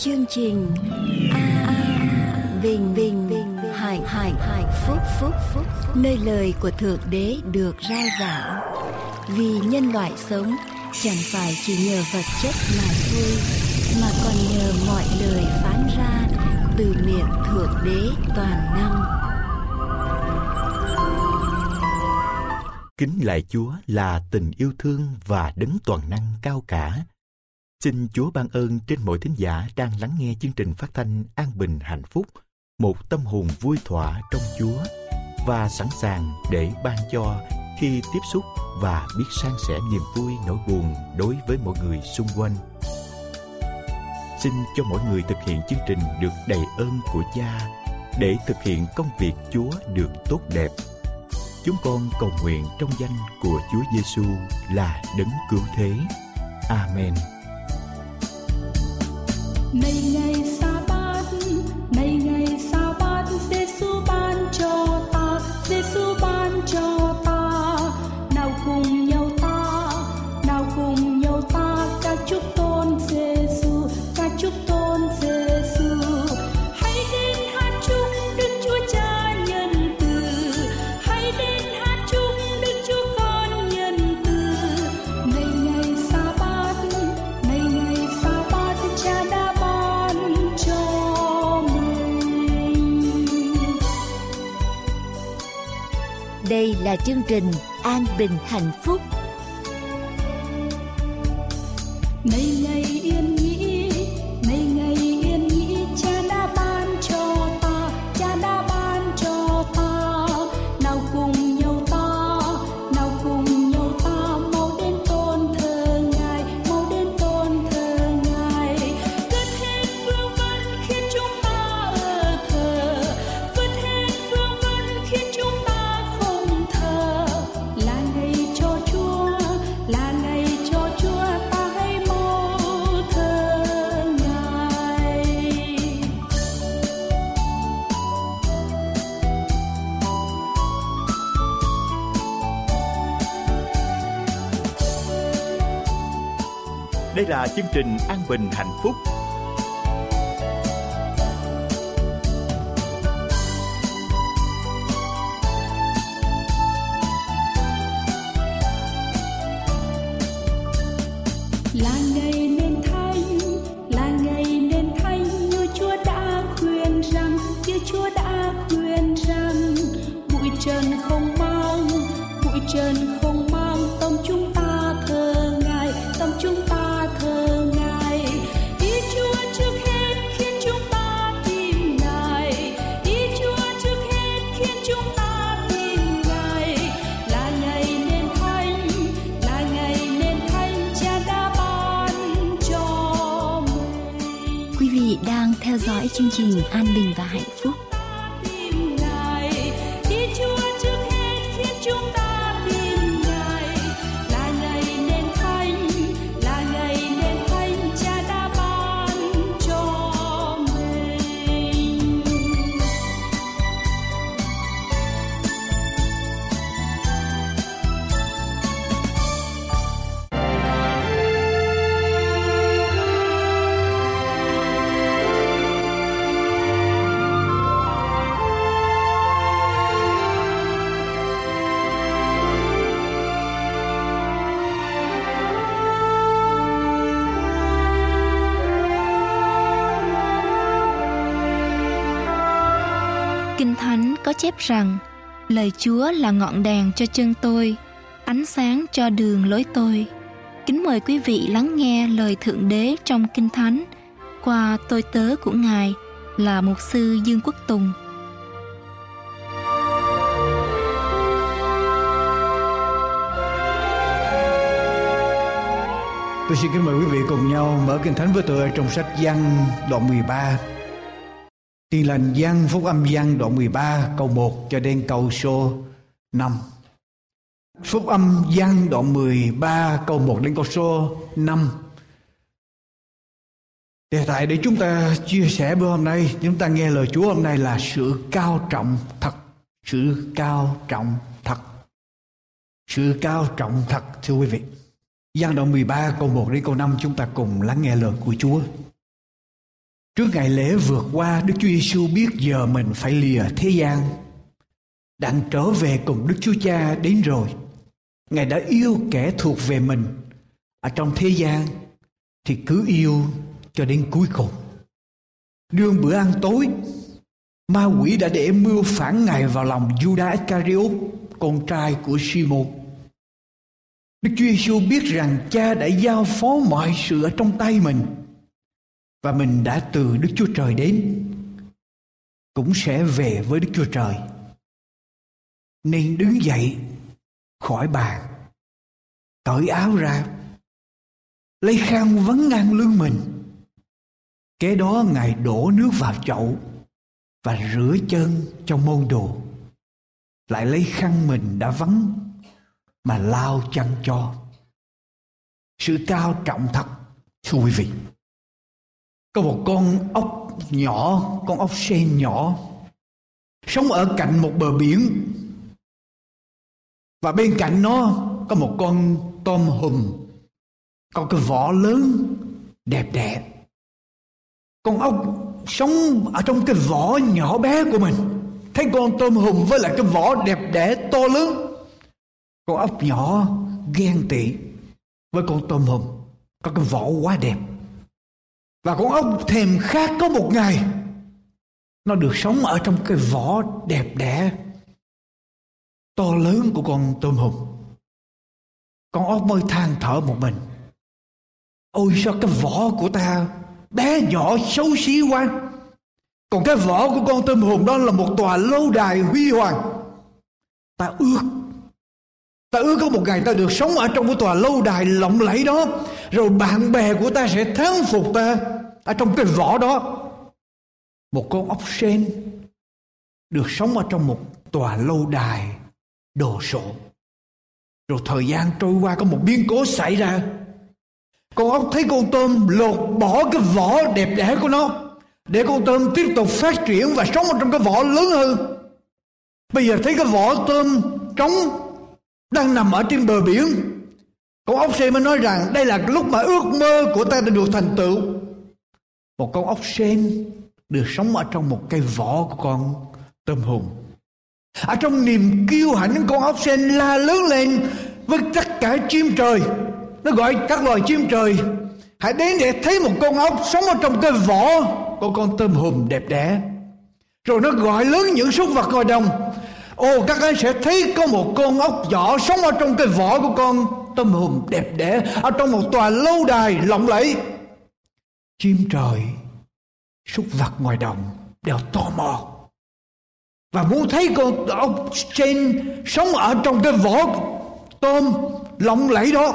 chương trình a a bình bình bình hải hải hải phúc phúc phúc nơi lời của thượng đế được rao giảng. Vì nhân loại sống, chẳng phải chỉ nhờ vật chất mà thôi, mà còn nhờ mọi lời phán ra từ miệng thượng đế toàn năng. Kính lạy chúa là tình yêu thương và đấng toàn năng cao cả. Xin Chúa ban ơn trên mọi thính giả đang lắng nghe chương trình phát thanh An Bình Hạnh Phúc, một tâm hồn vui thỏa trong Chúa và sẵn sàng để ban cho khi tiếp xúc và biết san sẻ niềm vui nỗi buồn đối với mọi người xung quanh. Xin cho mỗi người thực hiện chương trình được đầy ơn của Cha để thực hiện công việc Chúa được tốt đẹp. Chúng con cầu nguyện trong danh của Chúa Giêsu là đấng cứu thế. Amen này ngày đây là chương trình an bình hạnh phúc. Này chương trình An Bình Hạnh Phúc. Có chép rằng lời Chúa là ngọn đèn cho chân tôi, ánh sáng cho đường lối tôi. Kính mời quý vị lắng nghe lời Thượng Đế trong Kinh Thánh qua tôi tớ của Ngài là Mục sư Dương Quốc Tùng. Tôi xin kính mời quý vị cùng nhau mở Kinh Thánh với tôi trong sách Giăng đoạn 13. Tin lành Giăng Phúc âm Giăng đoạn 13 câu 1 cho đến câu số 5. Phúc âm Giăng đoạn 13 câu 1 đến câu số 5. Đề tài để chúng ta chia sẻ bữa hôm nay, chúng ta nghe lời Chúa hôm nay là sự cao trọng thật. Sự cao trọng thật. Sự cao trọng thật thưa quý vị. Giang đoạn 13 câu 1 đến câu 5 chúng ta cùng lắng nghe lời của Chúa. Trước ngày lễ vượt qua, Đức Chúa Giêsu biết giờ mình phải lìa thế gian. Đang trở về cùng Đức Chúa Cha đến rồi. Ngài đã yêu kẻ thuộc về mình ở trong thế gian thì cứ yêu cho đến cuối cùng. Đương bữa ăn tối, ma quỷ đã để mưu phản Ngài vào lòng Judas Iscariot, con trai của Simon. Đức Chúa Giêsu biết rằng cha đã giao phó mọi sự ở trong tay mình và mình đã từ Đức Chúa Trời đến cũng sẽ về với Đức Chúa Trời. Nên đứng dậy khỏi bàn, cởi áo ra, lấy khăn vấn ngang lưng mình. Kế đó Ngài đổ nước vào chậu và rửa chân trong môn đồ. Lại lấy khăn mình đã vắng mà lao chân cho. Sự cao trọng thật, thưa quý vị. Có một con ốc nhỏ, con ốc sen nhỏ, sống ở cạnh một bờ biển. Và bên cạnh nó có một con tôm hùm, có cái vỏ lớn, đẹp đẹp. Con ốc sống ở trong cái vỏ nhỏ bé của mình. Thấy con tôm hùm với lại cái vỏ đẹp đẽ to lớn con ốc nhỏ ghen tị với con tôm hùm có cái vỏ quá đẹp và con ốc thèm khát có một ngày. Nó được sống ở trong cái vỏ đẹp đẽ, to lớn của con tôm hùm. Con ốc mới than thở một mình. Ôi sao cái vỏ của ta bé nhỏ, xấu xí quá. Còn cái vỏ của con tôm hùm đó là một tòa lâu đài huy hoàng. Ta ước Ta ước có một ngày ta được sống ở trong cái tòa lâu đài lộng lẫy đó. Rồi bạn bè của ta sẽ thắng phục ta. Ở trong cái vỏ đó, Một con ốc sen Được sống ở trong một tòa lâu đài đồ sộ. Rồi thời gian trôi qua, có một biến cố xảy ra. Con ốc thấy con tôm lột bỏ cái vỏ đẹp đẽ của nó, Để con tôm tiếp tục phát triển và sống ở trong cái vỏ lớn hơn. Bây giờ thấy cái vỏ tôm trống đang nằm ở trên bờ biển con ốc sên mới nói rằng đây là lúc mà ước mơ của ta đã được thành tựu. Một con ốc sên được sống ở trong một cây vỏ của con tôm hùm. Ở trong niềm kiêu hãnh, con ốc sên la lớn lên với tất cả chim trời. Nó gọi các loài chim trời, hãy đến để thấy một con ốc sống ở trong cái vỏ của con tôm hùm đẹp đẽ. Rồi nó gọi lớn những súc vật ngoài đồng, Ồ, các anh sẽ thấy có một con ốc nhỏ sống ở trong cái vỏ của con tâm hồn đẹp đẽ ở trong một tòa lâu đài lộng lẫy. Chim trời, súc vật ngoài đồng đều tò mò và muốn thấy con ốc trên sống ở trong cái vỏ tôm lộng lẫy đó.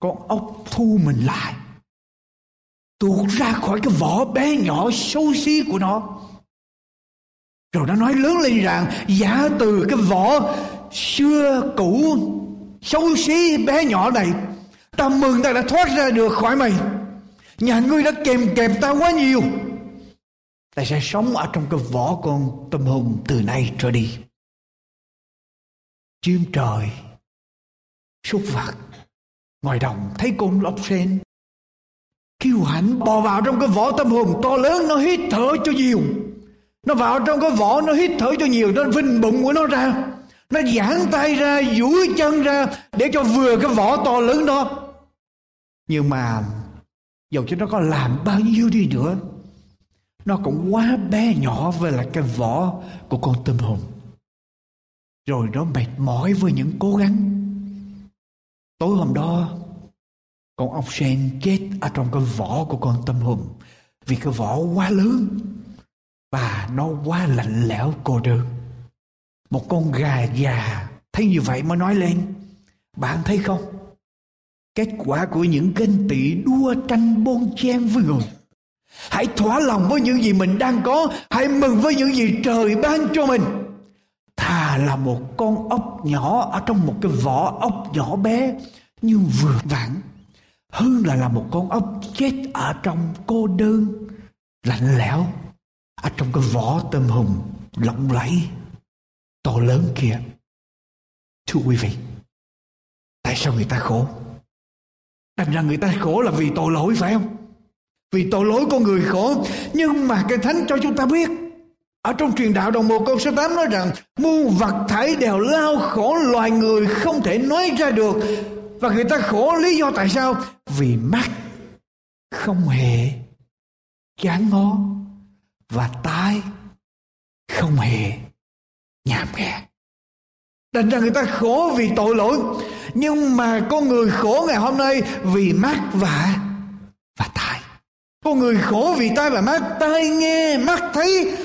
Con ốc thu mình lại tuột ra khỏi cái vỏ bé nhỏ xấu xí của nó rồi nó nói lớn lên rằng giả từ cái vỏ xưa cũ xấu xí bé nhỏ này, ta mừng ta đã thoát ra được khỏi mày. Nhà ngươi đã kèm kẹp ta quá nhiều. Ta sẽ sống ở trong cái vỏ con tâm hồn từ nay trở đi. Chim trời, súc vật, ngoài đồng thấy con lóc sen. Kiêu hãnh bò vào trong cái vỏ tâm hồn to lớn, nó hít thở cho nhiều. Nó vào trong cái vỏ, nó hít thở cho nhiều, nó vinh bụng của nó ra nó giãn tay ra, duỗi chân ra để cho vừa cái vỏ to lớn đó. Nhưng mà dầu cho nó có làm bao nhiêu đi nữa, nó cũng quá bé nhỏ với lại cái vỏ của con tôm hùm. Rồi nó mệt mỏi với những cố gắng. Tối hôm đó, con ốc sen chết ở trong cái vỏ của con tôm hùm vì cái vỏ quá lớn và nó quá lạnh lẽo cô đơn một con gà già. Thấy như vậy mới nói lên. Bạn thấy không? Kết quả của những ganh tị đua tranh bon chen với người hãy thỏa lòng với những gì mình đang có. Hãy mừng với những gì trời ban cho mình. Thà là một con ốc nhỏ ở trong một cái vỏ ốc nhỏ bé nhưng vừa vặn, hơn là là một con ốc chết ở trong cô đơn, lạnh lẽo, ở trong cái vỏ tôm hùm lộng lẫy to lớn kia. Thưa quý vị, tại sao người ta khổ? Thành ra người ta khổ là vì tội lỗi, phải không? Vì tội lỗi con người khổ. Nhưng mà cái thánh cho chúng ta biết, ở trong truyền đạo đồng một câu số 8 nói rằng, muôn vật thải đều lao khổ loài người không thể nói ra được. Và người ta khổ lý do tại sao? Vì mắt không hề chán ngó và tai không hề nhàm nghe đành ra người ta khổ vì tội lỗi Nhưng mà con người khổ ngày hôm nay Vì mắt và và tai. Con người khổ vì tai và mắt Tai nghe, mắt thấy.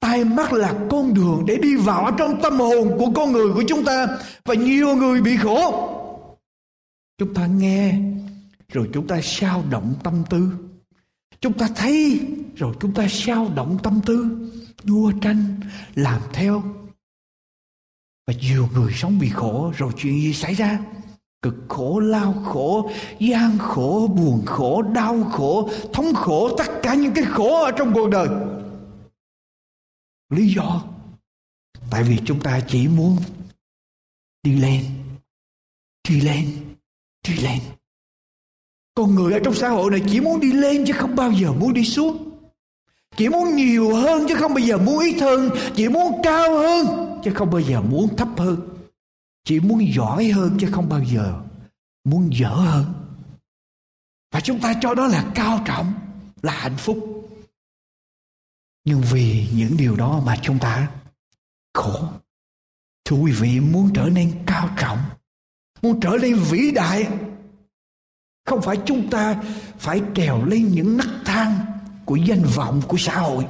Tai mắt là con đường để đi vào trong tâm hồn của con người của chúng ta Và nhiều người bị khổ. Chúng ta nghe Rồi chúng ta sao động tâm tư. Chúng ta thấy Rồi chúng ta sao động tâm tư. Đua tranh Làm theo và nhiều người sống bị khổ rồi chuyện gì xảy ra? Cực khổ, lao khổ, gian khổ, buồn khổ, đau khổ, thống khổ, tất cả những cái khổ ở trong cuộc đời. Lý do Tại vì chúng ta chỉ muốn đi lên, đi lên, đi lên. Con người ở trong xã hội này chỉ muốn đi lên chứ không bao giờ muốn đi xuống. Chỉ muốn nhiều hơn chứ không bao giờ muốn ít hơn. Chỉ muốn cao hơn chứ không bao giờ muốn thấp hơn. Chỉ muốn giỏi hơn chứ không bao giờ muốn dở hơn. Và chúng ta cho đó là cao trọng, là hạnh phúc. Nhưng vì những điều đó mà chúng ta khổ. Thưa quý vị, muốn trở nên cao trọng, muốn trở nên vĩ đại, không phải chúng ta phải trèo lên những nấc thang của danh vọng của xã hội.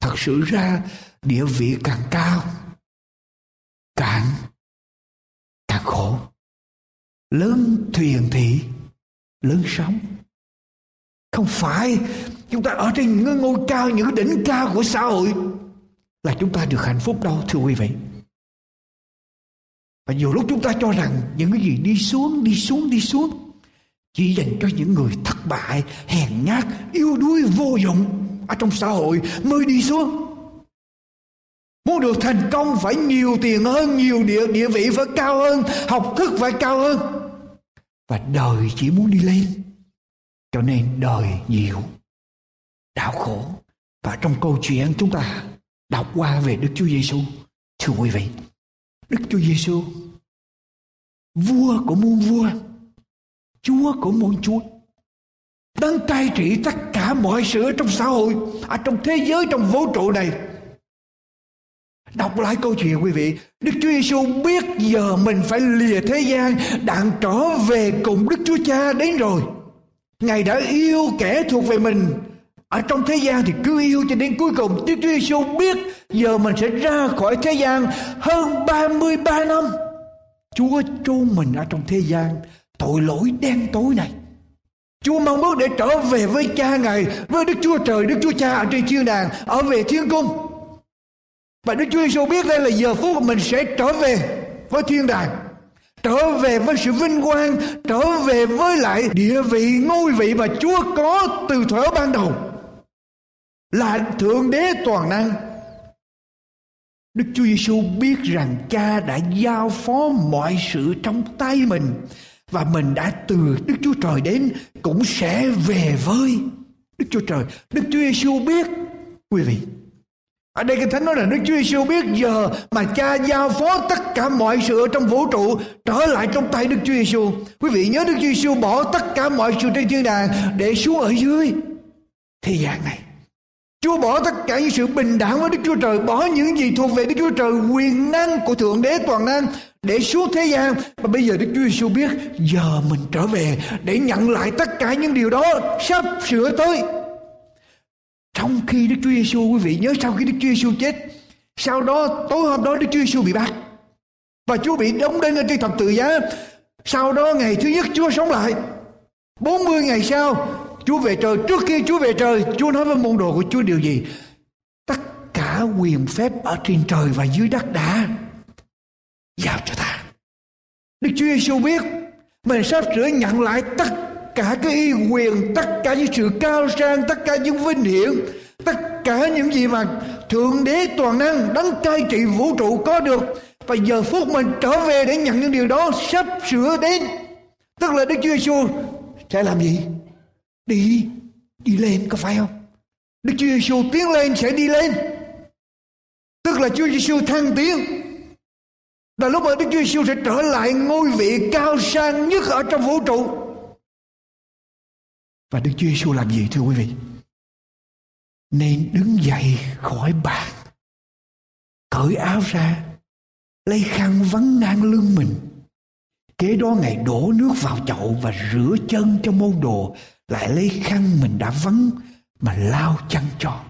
Thật sự ra, địa vị càng cao, càng càng khổ. Lớn thuyền thì lớn sóng. Không phải chúng ta ở trên những ngôi cao, những đỉnh cao của xã hội là chúng ta được hạnh phúc đâu, thưa quý vị. Và nhiều lúc chúng ta cho rằng những cái gì đi xuống đi xuống đi xuống chỉ dành cho những người thất bại hèn nhát yếu đuối vô dụng ở trong xã hội mới đi xuống Muốn được thành công phải nhiều tiền hơn, nhiều địa, địa vị phải cao hơn, học thức phải cao hơn. Và đời chỉ muốn đi lên. Cho nên đời nhiều, đau khổ. Và trong câu chuyện chúng ta đọc qua về Đức Chúa Giêsu, thưa quý vị, Đức Chúa Giêsu vua của muôn vua, Chúa của muôn chúa, đang cai trị tất cả mọi sự ở trong xã hội, ở trong thế giới, trong vũ trụ này. Đọc lại câu chuyện quý vị Đức Chúa Giêsu biết giờ mình phải lìa thế gian Đặng trở về cùng Đức Chúa Cha đến rồi. Ngài đã yêu kẻ thuộc về mình. Ở trong thế gian thì cứ yêu cho đến cuối cùng. Đức Chúa Giêsu biết giờ mình sẽ ra khỏi thế gian Hơn 33 năm. Chúa chôn mình ở trong thế gian. Tội lỗi đen tối này. Chúa mong ước để trở về với cha Ngài Với Đức Chúa Trời, Đức Chúa Cha ở trên thiên đàng Ở về thiên cung. Và Đức Chúa Giêsu biết đây là giờ phút mình sẽ trở về với thiên đàng trở về với sự vinh quang trở về với lại địa vị ngôi vị mà Chúa có từ thuở ban đầu. Là thượng đế toàn năng. Đức Chúa Giêsu biết rằng cha đã giao phó mọi sự trong tay mình và mình đã từ Đức Chúa Trời đến cũng sẽ về với Đức Chúa Trời. Đức Chúa Giêsu biết, quý vị ở đây cái thánh nói là Đức Chúa Giêsu biết giờ mà cha giao phó tất cả mọi sự ở trong vũ trụ trở lại trong tay Đức Chúa Giêsu. Quý vị nhớ Đức Chúa Giêsu bỏ tất cả mọi sự trên thiên đàng để xuống ở dưới thế gian này. Chúa bỏ tất cả những sự bình đẳng với Đức Chúa Trời, bỏ những gì thuộc về Đức Chúa Trời, quyền năng của Thượng Đế toàn năng để xuống thế gian. Và bây giờ Đức Chúa Giêsu biết giờ mình trở về để nhận lại tất cả những điều đó sắp sửa tới trong khi Đức Chúa Giêsu quý vị nhớ sau khi Đức Chúa Giêsu chết, sau đó tối hôm đó Đức Chúa Giêsu bị bắt và Chúa bị đóng đinh ở trên thập tự giá. Sau đó ngày thứ nhất Chúa sống lại. 40 ngày sau Chúa về trời, Trước khi Chúa về trời, Chúa nói với môn đồ của Chúa điều gì? Tất cả quyền phép ở trên trời và dưới đất đã Giao cho ta. Đức Chúa Giêsu biết Mình sắp sửa nhận lại tất cả cái y quyền, tất cả những sự cao sang, tất cả những vinh hiển, tất cả những gì mà thượng đế toàn năng đấng cai trị vũ trụ có được. Và giờ phút mình trở về để nhận những điều đó sắp sửa đến. Tức là đức chúa giêsu sẽ làm gì? Đi đi lên, có phải không? Đức Chúa Giêsu tiến lên sẽ đi lên. Tức là Chúa Giêsu thăng tiến. Là lúc mà Đức Chúa Giêsu sẽ trở lại ngôi vị cao sang nhất ở trong vũ trụ. Và Đức Chúa Giêsu làm gì, thưa quý vị? Nên đứng dậy khỏi bàn, cởi áo ra, lấy khăn vắng ngang lưng mình, kế đó ngài đổ nước vào chậu và rửa chân cho môn đồ lại lấy khăn mình đã vấn mà lao chân cho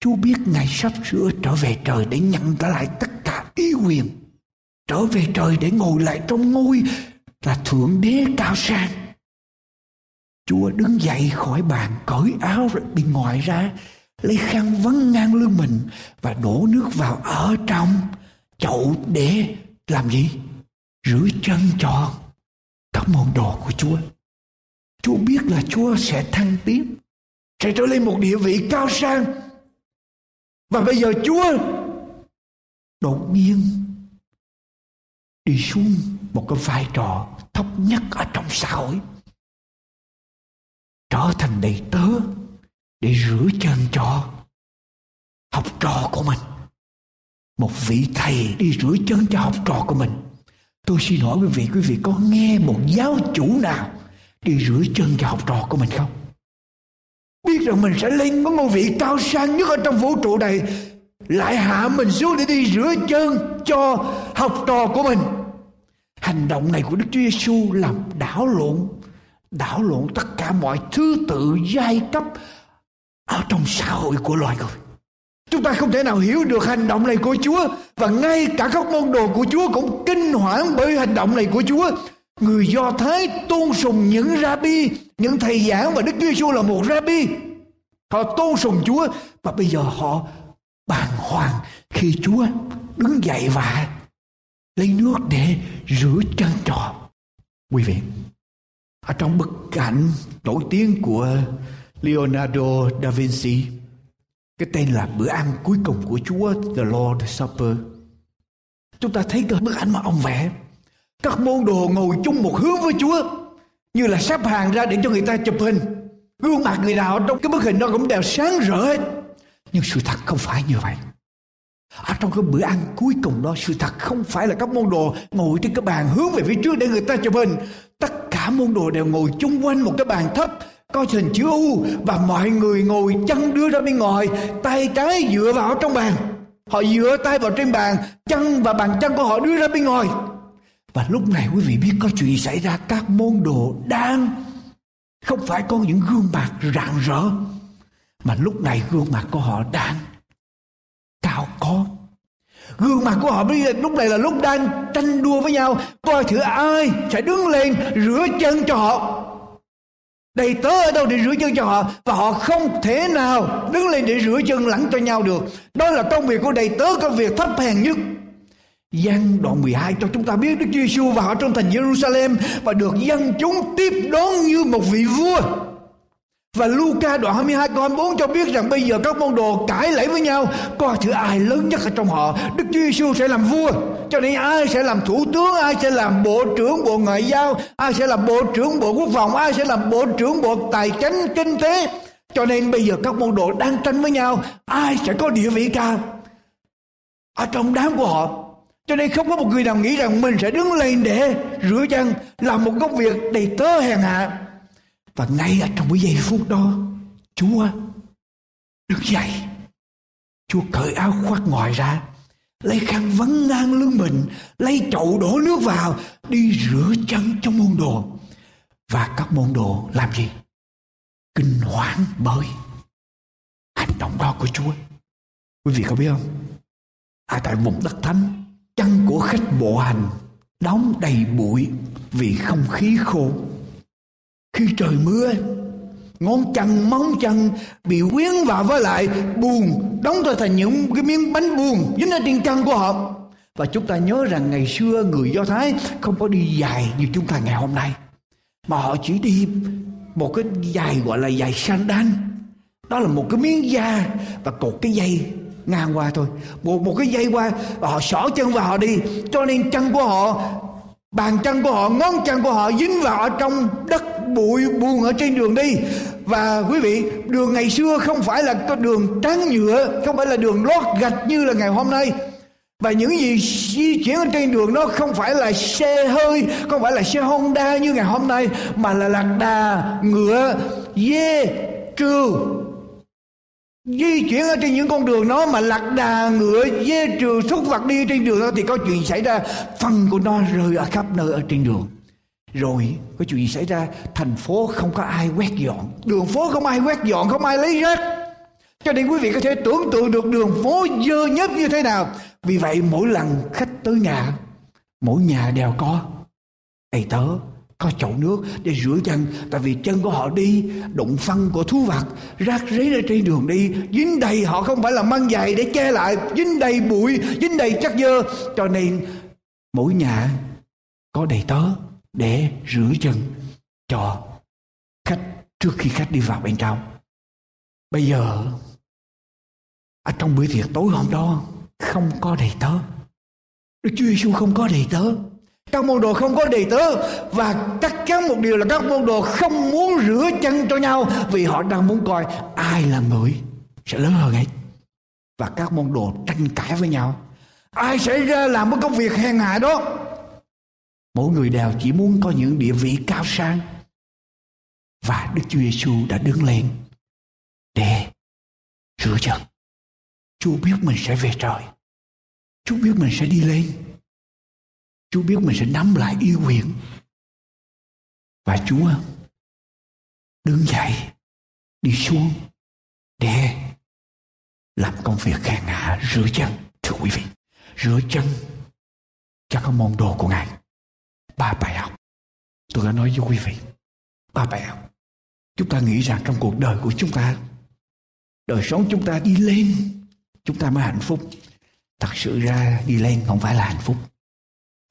Chúa biết Ngài sắp sửa trở về trời để nhận trở lại tất cả ý quyền. Trở về trời để ngồi lại trong ngôi là Thượng Đế cao sang. Chúa đứng dậy khỏi bàn, cởi áo rồi bên ngoài ra, lấy khăn vấn ngang lưng mình và đổ nước vào ở trong chậu để làm gì? Rửa chân cho các môn đồ của Chúa. Chúa biết là Chúa sẽ thăng tiến, sẽ trở lên một địa vị cao sang. Và bây giờ Chúa đột nhiên đi xuống một cái vai trò thấp nhất ở trong xã hội trở thành đầy tớ để rửa chân cho học trò của mình một vị thầy đi rửa chân cho học trò của mình tôi xin hỏi quý vị quý vị có nghe một giáo chủ nào đi rửa chân cho học trò của mình không? Biết rằng mình sẽ lên có ngôi vị cao sang nhất ở trong vũ trụ này, lại hạ mình xuống để đi rửa chân cho học trò của mình. Hành động này của đức chúa giêsu làm đảo lộn đảo lộn tất cả mọi thứ tự giai cấp ở trong xã hội của loài người. Chúng ta không thể nào hiểu được hành động này của chúa, và ngay cả các môn đồ của chúa cũng kinh hoảng bởi hành động này của chúa người do thái tôn sùng những rabbi, những thầy giảng và đức chúa giêsu là một rabbi. Họ tôn sùng chúa và bây giờ họ bàng hoàng khi chúa đứng dậy và lấy nước để rửa chân trò quý vị. Ở trong bức ảnh nổi tiếng của Leonardo da Vinci, cái tên là bữa ăn cuối cùng của Chúa, The Lord Supper. Chúng ta thấy cái bức ảnh mà ông vẽ các môn đồ ngồi chung một hướng với Chúa, như là sắp hàng ra để cho người ta chụp hình. Gương mặt người nào trong cái bức hình đó cũng đều sáng rỡ hết. Nhưng sự thật không phải như vậy. Ở trong cái bữa ăn cuối cùng đó, sự thật không phải là các môn đồ ngồi trên cái bàn hướng về phía trước để người ta chụp hình. Tất cả môn đồ đều ngồi chung quanh một cái bàn thấp có hình chữ U, và mọi người ngồi chân đưa ra bên ngoài, tay trái dựa vào trong bàn. Họ dựa tay vào trên bàn chân và bàn chân của họ đưa ra bên ngoài và lúc này quý vị biết có chuyện xảy ra. Các môn đồ đang không phải có những gương mặt rạng rỡ. Mà lúc này gương mặt của họ đang cao có. Gương mặt của họ bây giờ lúc này là lúc đang tranh đua với nhau. Coi thử ai sẽ đứng lên rửa chân cho họ. Đầy tớ ở đâu để rửa chân cho họ? Và họ không thể nào đứng lên để rửa chân lẫn cho nhau được. Đó là công việc của đầy tớ. Công việc thấp hèn nhất. Giăng đoạn 12 cho chúng ta biết Đức Chúa Giêsu vào trong thành Jerusalem và được dân chúng tiếp đón như một vị vua. Và Luca đoạn 22 câu 24 cho biết rằng bây giờ các môn đồ cãi lẫy với nhau coi thử ai lớn nhất ở trong họ. Đức Chúa Giêsu sẽ làm vua. Cho nên ai sẽ làm thủ tướng, ai sẽ làm bộ trưởng bộ ngoại giao, ai sẽ làm bộ trưởng bộ quốc phòng, ai sẽ làm bộ trưởng bộ tài chính kinh tế. Cho nên bây giờ các môn đồ đang tranh với nhau, ai sẽ có địa vị cao ở trong đám của họ cho nên không có một người nào nghĩ rằng mình sẽ đứng lên để rửa chân làm một công việc đầy tớ hèn hạ. Và ngay ở trong cái giây phút đó, chúa đứng dậy. Chúa cởi áo khoác ngoài ra, lấy khăn vấn ngang lưng mình, lấy chậu đổ nước vào, đi rửa chân cho môn đồ. Và các môn đồ làm gì? Kinh hoảng bởi hành động đó của chúa. Quý vị có biết không? Ở tại vùng đất thánh chân của khách bộ hành đóng đầy bụi vì không khí khô? Khi trời mưa, ngón chân, móng chân bị quyến vào với lại buồn, đóng trở thành những cái miếng bánh buồn dính ở trên chân của họ. Và chúng ta nhớ rằng ngày xưa người do thái không có đi dài như chúng ta ngày hôm nay, mà họ chỉ đi một cái giày gọi là giày sandal đó là một cái miếng da và cột cái dây ngang qua thôi. Một một cái dây qua và họ xỏ chân vào họ đi. Cho nên chân của họ, bàn chân của họ, ngón chân của họ dính vào ở trong đất bụi buồn ở trên đường đi. Và quý vị, đường ngày xưa không phải là có đường trắng nhựa, không phải là đường lót gạch như là ngày hôm nay. Và những gì di chuyển ở trên đường nó không phải là xe hơi, không phải là xe honda như ngày hôm nay, mà là lạc đà, ngựa, dê trừ di chuyển ở trên những con đường đó mà lạc đà ngựa, dê trừ, súc vật đi trên đường đó thì có chuyện xảy ra. Phần của nó rơi ở khắp nơi ở trên đường. Rồi có chuyện gì xảy ra. Thành phố không có ai quét dọn. Đường phố không ai quét dọn, không ai lấy rác. Cho nên quý vị có thể tưởng tượng được đường phố dơ nhất như thế nào. Vì vậy mỗi lần khách tới nhà, mỗi nhà đều có đầy tớ có chậu nước để rửa chân. Tại vì chân của họ đi, đụng phân của thú vật, rác rấy ở trên đường đi, dính đầy họ không phải là mang giày để che lại, dính đầy bụi, dính đầy chất dơ. Cho nên, mỗi nhà có đầy tớ để rửa chân cho khách trước khi khách đi vào bên trong. Bây giờ, ở trong bữa tiệc tối hôm đó, không có đầy tớ. Đức Chúa Giêsu không có đầy tớ các môn đồ không có đầy tớ. Và chắc chắn một điều là các môn đồ không muốn rửa chân cho nhau vì họ đang muốn coi ai là người sẽ lớn hơn hết. Và các môn đồ tranh cãi với nhau. Ai sẽ ra làm cái công việc hèn hạ đó? Mỗi người đều chỉ muốn có những địa vị cao sang. Và Đức Chúa Giêsu đã đứng lên để rửa chân. Chúa biết mình sẽ về trời. Chúa biết mình sẽ đi lên. Chúa biết mình sẽ nắm lại yêu quyền Và Chúa đứng dậy, Đi xuống Để làm công việc khen hạ rửa chân. Thưa quý vị, Rửa chân cho các môn đồ của Ngài. Ba bài học. Tôi đã nói với quý vị, Ba bài học. Chúng ta nghĩ rằng trong cuộc đời của chúng ta, Đời sống chúng ta đi lên, Chúng ta mới hạnh phúc. Thật sự ra đi lên không phải là hạnh phúc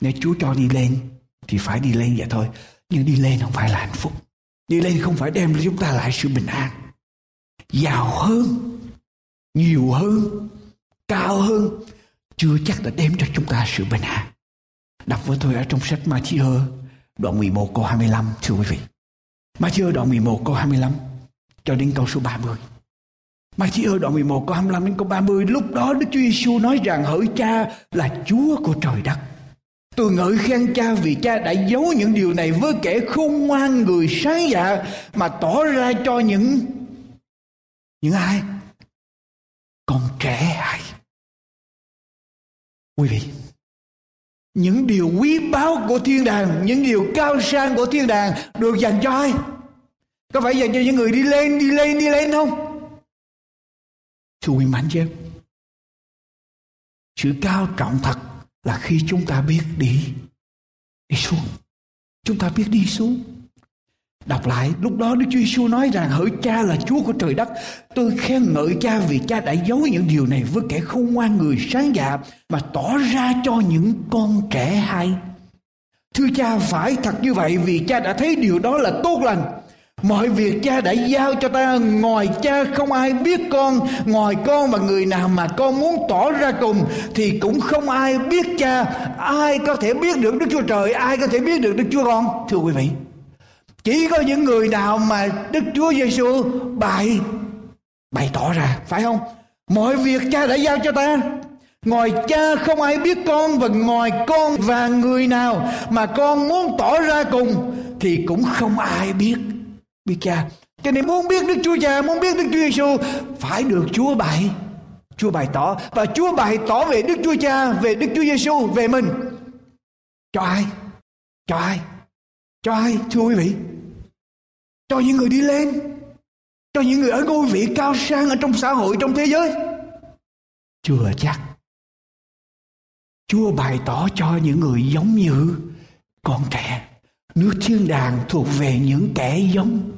nếu Chúa cho đi lên thì phải đi lên vậy thôi. Nhưng đi lên không phải là hạnh phúc. Đi lên không phải đem cho chúng ta lại sự bình an. Giàu hơn, nhiều hơn, cao hơn. Chưa chắc đã đem cho chúng ta sự bình an. Đọc với tôi ở trong sách Matthew đoạn 11 câu 25 thưa quý vị. Matthew đoạn 11 câu 25 cho đến câu số 30. Matthew đoạn 11 câu 25 đến câu 30 lúc đó Đức Chúa Giêsu nói rằng hỡi cha là Chúa của trời đất Tôi ngợi khen cha vì cha đã giấu những điều này với kẻ khôn ngoan người sáng dạ mà tỏ ra cho những những ai? Con trẻ ai? Quý vị, những điều quý báu của thiên đàng, những điều cao sang của thiên đàng được dành cho ai? Có phải dành cho những người đi lên, đi lên, đi lên không? Thưa quý mạnh chứ? Sự cao trọng thật là khi chúng ta biết đi đi xuống. Chúng ta biết đi xuống. Đọc lại, lúc đó Đức Chúa Giêsu nói rằng, hỡi cha là Chúa của trời đất. Tôi khen ngợi cha vì cha đã giấu những điều này với kẻ không ngoan người sáng dạ mà tỏ ra cho những con trẻ hay. Thưa cha, phải thật như vậy vì cha đã thấy điều đó là tốt lành. Mọi việc cha đã giao cho ta, Ngoài cha không ai biết con, Ngoài con và người nào mà con muốn tỏ ra cùng, Thì cũng không ai biết cha. Ai có thể biết được Đức Chúa Trời, Ai có thể biết được Đức Chúa Con? Thưa quý vị, Chỉ có những người nào mà Đức Chúa Giêsu bày Bày tỏ ra, Phải không? Mọi việc cha đã giao cho ta. Ngoài cha không ai biết con Và ngoài con và người nào Mà con muốn tỏ ra cùng, Thì cũng không ai biết biết cha. Cho nên muốn biết Đức Chúa Cha, muốn biết Đức Chúa Giêsu phải được Chúa bày. Chúa bày tỏ. Và Chúa bày tỏ về Đức Chúa Cha, về Đức Chúa Giêsu về mình. Cho ai? Cho ai? Cho ai, thưa quý vị? Cho những người đi lên. Cho những người ở ngôi vị cao sang ở trong xã hội, trong thế giới. Chưa chắc. Chúa bày tỏ cho những người giống như con trẻ Nước thiên đàng thuộc về những kẻ giống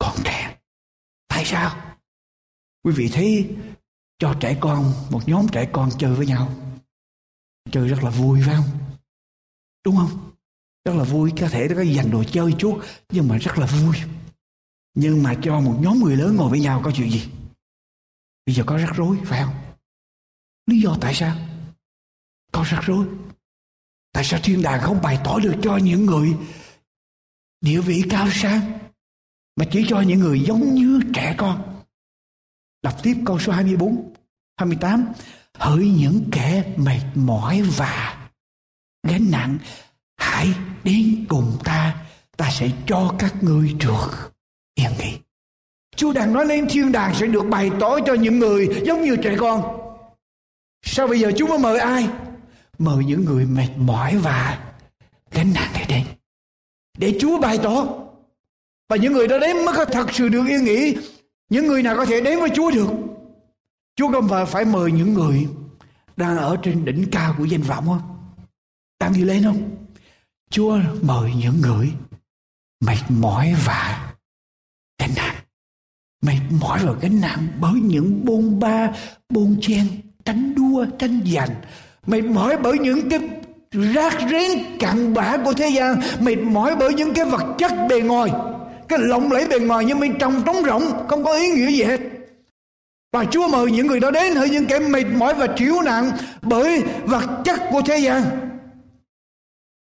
còn trẻ. Tại sao? Quý vị thấy cho trẻ con, một nhóm trẻ con chơi với nhau. Chơi rất là vui phải không? Đúng không? Rất là vui, có thể nó có dành đồ chơi chút, nhưng mà rất là vui. Nhưng mà cho một nhóm người lớn ngồi với nhau có chuyện gì? Bây giờ có rắc rối, phải không? Lý do tại sao? Có rắc rối. Tại sao thiên đàng không bày tỏ được cho những người địa vị cao sang mà chỉ cho những người giống như trẻ con. Đọc tiếp câu số 24, 28. Hỡi những kẻ mệt mỏi và gánh nặng, hãy đến cùng ta, ta sẽ cho các ngươi được yên nghỉ. Chúa đang nói lên thiên đàng sẽ được bày tỏ cho những người giống như trẻ con. Sao bây giờ Chúa mới mời ai? Mời những người mệt mỏi và gánh nặng để đến. Để Chúa bày tỏ. Và những người đó đến mới có thật sự được yên nghỉ. Những người nào có thể đến với Chúa được. Chúa không phải phải mời những người đang ở trên đỉnh cao của danh vọng không? Đang đi lên không? Chúa mời những người mệt mỏi và gánh nặng mệt mỏi và gánh nặng bởi những bôn ba, bôn chen tranh đua tranh giành mệt mỏi bởi những cái rác rến cặn bã của thế gian mệt mỏi bởi những cái vật chất bề ngoài cái lộng lẫy bề ngoài nhưng bên trong trống rỗng không có ý nghĩa gì hết và Chúa mời những người đó đến hỡi những kẻ mệt mỏi và chịu nặng bởi vật chất của thế gian.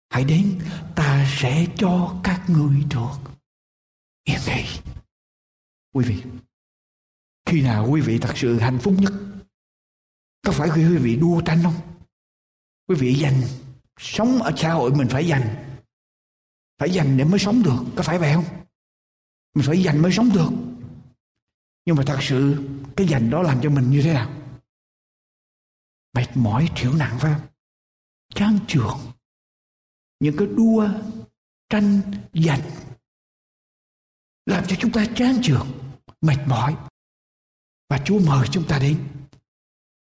Hãy đến ta sẽ cho các người được yên nghỉ. Quý vị, khi nào quý vị thật sự hạnh phúc nhất? Có phải khi quý vị đua tranh không? Quý vị dành sống ở xã hội mình phải dành phải dành để mới sống được có phải vậy không mình phải dành mới sống được. Nhưng mà thật sự, cái dành đó làm cho mình như thế nào? Mệt mỏi thiểu nặng phải không? Chán trường những cái đua, tranh, giành làm cho chúng ta chán trường mệt mỏi. Và Chúa mời chúng ta đến.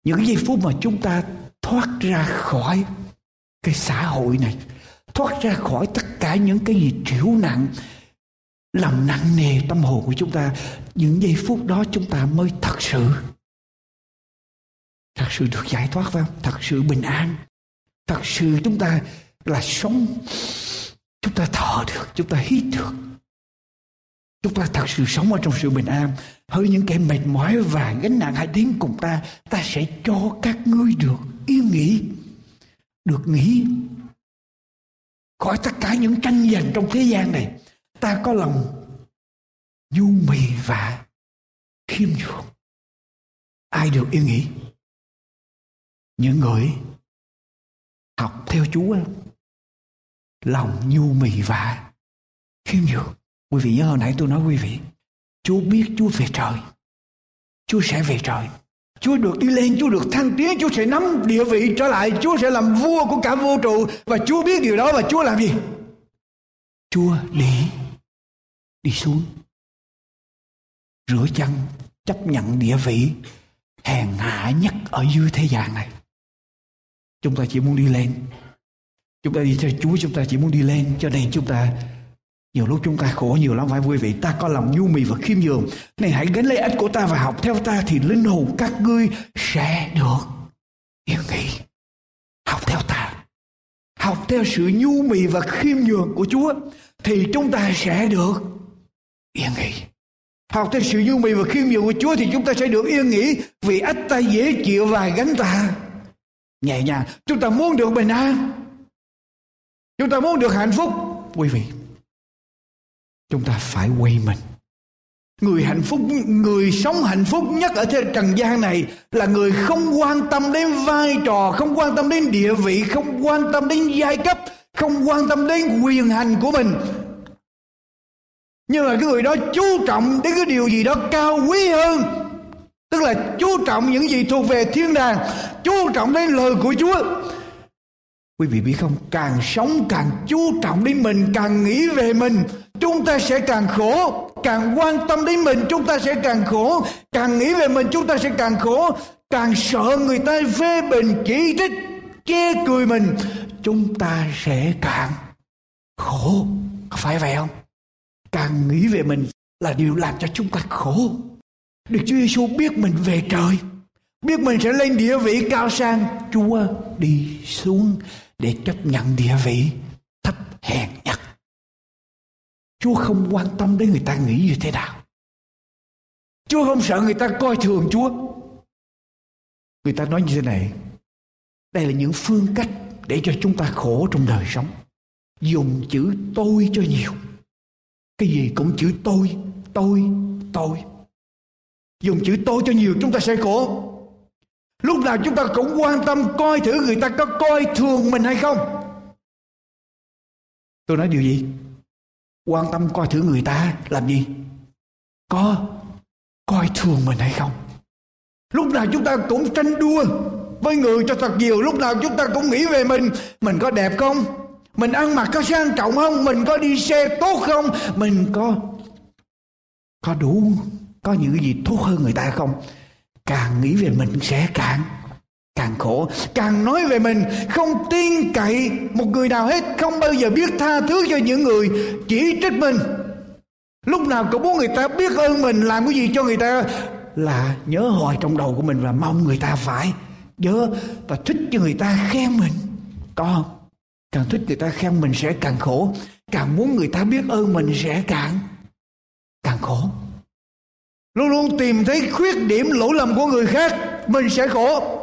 Những giây phút mà chúng ta thoát ra khỏi cái xã hội này, thoát ra khỏi tất cả những cái gì triểu nặng làm nặng nề tâm hồn của chúng ta, những giây phút đó chúng ta mới thật sự thật sự được giải thoát phải không? Thật sự bình an. Thật sự chúng ta là sống, chúng ta thở được, chúng ta hít được. Chúng ta thật sự sống ở trong sự bình an. Hơi những kẻ mệt mỏi và gánh nặng hãy đến cùng ta ta sẽ cho các ngươi được yên nghỉ, được nghỉ khỏi tất cả những tranh giành trong thế gian này ta có lòng nhu mì và khiêm nhường. Ai được yên nghỉ? Những người học theo chúa lòng nhu mì và khiêm nhường. Quý vị nhớ hồi nãy tôi nói quý vị chúa biết chúa về trời. Chúa sẽ về trời. Chúa được đi lên, Chúa được thăng tiến, Chúa sẽ nắm địa vị trở lại, Chúa sẽ làm vua của cả vũ trụ. Và Chúa biết điều đó và Chúa làm gì? Chúa đi đi xuống. Rửa chân chấp nhận địa vị hèn hạ nhất ở dưới thế gian này. Chúng ta chỉ muốn đi lên. Chúng ta đi theo chúa, chúng ta chỉ muốn đi lên. Cho nên chúng ta, nhiều lúc chúng ta khổ nhiều lắm, phải vui vị ta có lòng nhu mì và khiêm nhường. Này, hãy gánh lấy ách của ta và học theo ta thì linh hồn các ngươi sẽ được yên nghỉ. Học theo ta. Học theo sự nhu mì và khiêm nhường của chúa thì chúng ta sẽ được yên nghỉ. Học theo sự dung mì và khiêm nhường của chúa thì chúng ta sẽ được yên nghỉ vì ách ta dễ chịu và gánh ta. Nhẹ nhàng, chúng ta muốn được bình an. Chúng ta muốn được hạnh phúc. Quý vị, chúng ta phải quay mình. Người hạnh phúc, người sống hạnh phúc nhất ở trên trần gian này là người không quan tâm đến vai trò, không quan tâm đến địa vị, không quan tâm đến giai cấp, không quan tâm đến quyền hành của mình nhưng mà cái người đó chú trọng đến cái điều gì đó cao quý hơn. Tức là chú trọng những gì thuộc về thiên đàng, chú trọng đến lời của chúa. Quý vị biết không? Càng sống càng chú trọng đến mình, càng nghĩ về mình, chúng ta sẽ càng khổ. Càng quan tâm đến mình, chúng ta sẽ càng khổ. Càng nghĩ về mình, chúng ta sẽ càng khổ. Càng sợ người ta phê bình, chỉ trích, chê cười mình, chúng ta sẽ càng khổ. Phải vậy không? Càng nghĩ về mình là điều làm cho chúng ta khổ. Được Chúa Giêsu biết mình về trời, biết mình sẽ lên địa vị cao sang, Chúa đi xuống để chấp nhận địa vị thấp hèn nhất Chúa không quan tâm đến người ta nghĩ như thế nào. Chúa không sợ người ta coi thường Chúa. Người ta nói như thế này, Đây là những phương cách để cho chúng ta khổ trong đời sống. Dùng chữ tôi cho nhiều cái gì cũng chữ tôi tôi tôi. Dùng chữ tôi cho nhiều chúng ta sẽ khổ. Lúc nào chúng ta cũng quan tâm coi thử người ta có coi thường mình hay không. Tôi nói điều gì? Quan tâm coi thử người ta làm gì? Có coi thường mình hay không? Lúc nào chúng ta cũng tranh đua với người cho thật nhiều. Lúc nào chúng ta cũng nghĩ về mình. Mình có đẹp không? Mình ăn mặc có sang trọng không? Mình có đi xe tốt không? Mình có có đủ, có những gì tốt hơn người ta không? Càng nghĩ về mình sẽ càng càng khổ. Càng nói về mình, không tin cậy một người nào hết. Không bao giờ biết tha thứ cho những người chỉ trích mình. Lúc nào cũng muốn người ta biết ơn mình, làm cái gì cho người ta là nhớ hoài trong đầu của mình và mong người ta phải nhớ và thích cho người ta khen mình. Có không? Càng thích người ta khen mình sẽ càng khổ. Càng muốn người ta biết ơn mình sẽ càng càng khổ. Luôn luôn tìm thấy khuyết điểm lỗi lầm của người khác, mình sẽ khổ.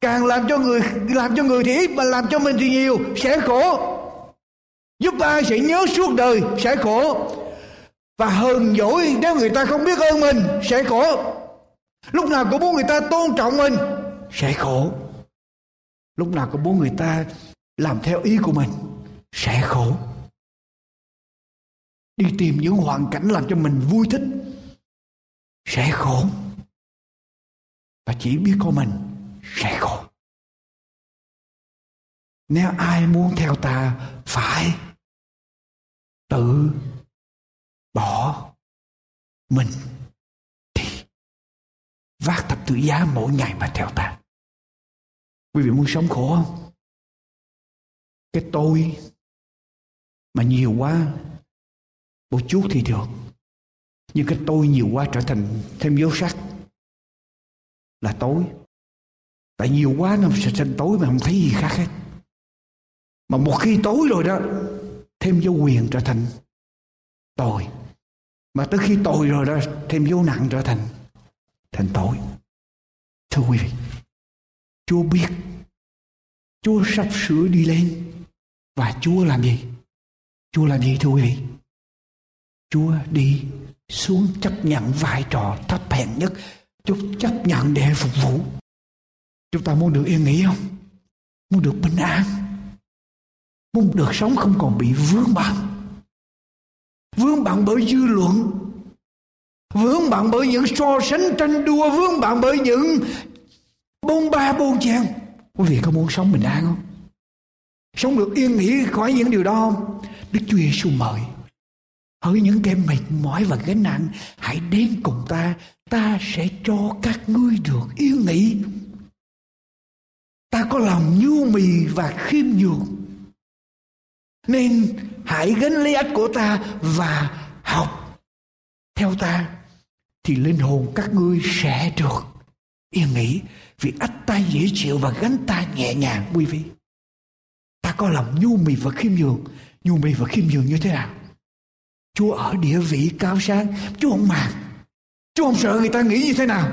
Càng làm cho người, làm cho người thì ít, mà làm cho mình thì nhiều, sẽ khổ. Giúp ai sẽ nhớ suốt đời, sẽ khổ. Và hờn dỗi nếu người ta không biết ơn mình, sẽ khổ. Lúc nào cũng muốn người ta tôn trọng mình, sẽ khổ. Lúc nào cũng muốn người ta làm theo ý của mình, sẽ khổ. Đi tìm những hoàn cảnh làm cho mình vui thích, sẽ khổ. Và chỉ biết có mình, sẽ khổ. Nếu ai muốn theo ta, phải tự bỏ mình thì vác thập tự giá mỗi ngày mà theo ta. Quý vị muốn sống khổ không? Cái tôi mà nhiều quá một chút thì được. Nhưng cái tôi nhiều quá trở thành thêm dấu sắc là tối. Tại nhiều quá nó sẽ thành tối mà không thấy gì khác hết. Mà một khi tối rồi đó, thêm dấu quyền trở thành tội. Mà tới khi tội rồi đó, thêm dấu nặng trở thành thành tội. Thưa quý vị, chúa biết, chúa sắp sửa đi lên và chúa làm gì? Chúa làm gì thưa quý vị? Chúa đi xuống chấp nhận vai trò thấp hèn nhất, Chúa chấp nhận để phục vụ. Chúng ta muốn được yên nghỉ không? Muốn được bình an. Muốn được sống không còn bị vướng bận. Vướng bận bởi dư luận. Vướng bận bởi những so sánh tranh đua. Vướng bận bởi những bôn ba bôn chen quý vị có muốn sống bình an không? Sống được yên nghỉ khỏi những điều đó không? Đức chúa giêsu mời. Hỡi những kẻ mệt mỏi và gánh nặng, hãy đến cùng ta. Ta sẽ cho các ngươi được yên nghỉ. Ta có lòng nhu mì và khiêm nhường. Nên hãy gánh lấy ách của ta và học theo ta, thì linh hồn các ngươi sẽ được yên nghỉ. Vì ách ta dễ chịu và gánh ta nhẹ nhàng, quý vị ta có lòng nhu mì và khiêm nhường nhu mì và khiêm nhường như thế nào Chúa ở địa vị cao sang Chúa không màng Chúa không sợ người ta nghĩ như thế nào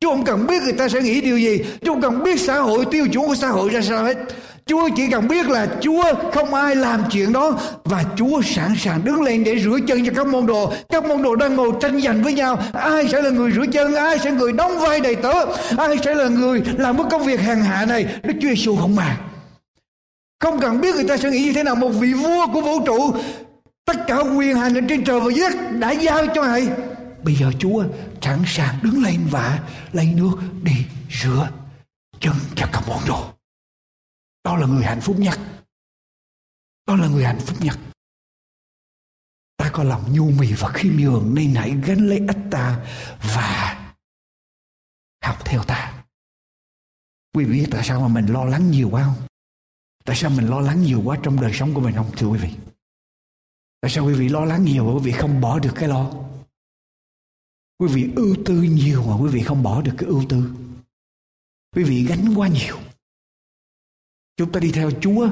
Chúa không cần biết người ta sẽ nghĩ điều gì Chúa không cần biết xã hội tiêu chuẩn của xã hội ra sao hết Chúa chỉ cần biết là Chúa không ai làm chuyện đó và Chúa sẵn sàng đứng lên để rửa chân cho các môn đồ. Các môn đồ đang ngồi tranh giành với nhau. Ai sẽ là người rửa chân, ai sẽ là người đóng vai đầy tớ, ai sẽ là người làm cái công việc hàng hạ này. Đức Chúa Giêsu không màng. Không cần biết người ta sẽ nghĩ như thế nào. Một vị vua của vũ trụ, tất cả quyền hành ở trên trời và dưới đất đã giao cho ngài. Bây giờ chúa sẵn sàng đứng lên và lấy nước đi rửa chân cho các món đồ. Đó là người hạnh phúc nhất. Đó là người hạnh phúc nhất. Ta có lòng nhu mì và khiêm nhường nên hãy gánh lấy ách ta và học theo ta. Quý vị biết tại sao mà mình lo lắng nhiều quá không? Tại sao mình lo lắng nhiều quá trong đời sống của mình không thưa quý vị Tại sao quý vị lo lắng nhiều mà quý vị không bỏ được cái lo? Quý vị ưu tư nhiều mà quý vị không bỏ được cái ưu tư. Quý vị gánh quá nhiều. Chúng ta đi theo Chúa.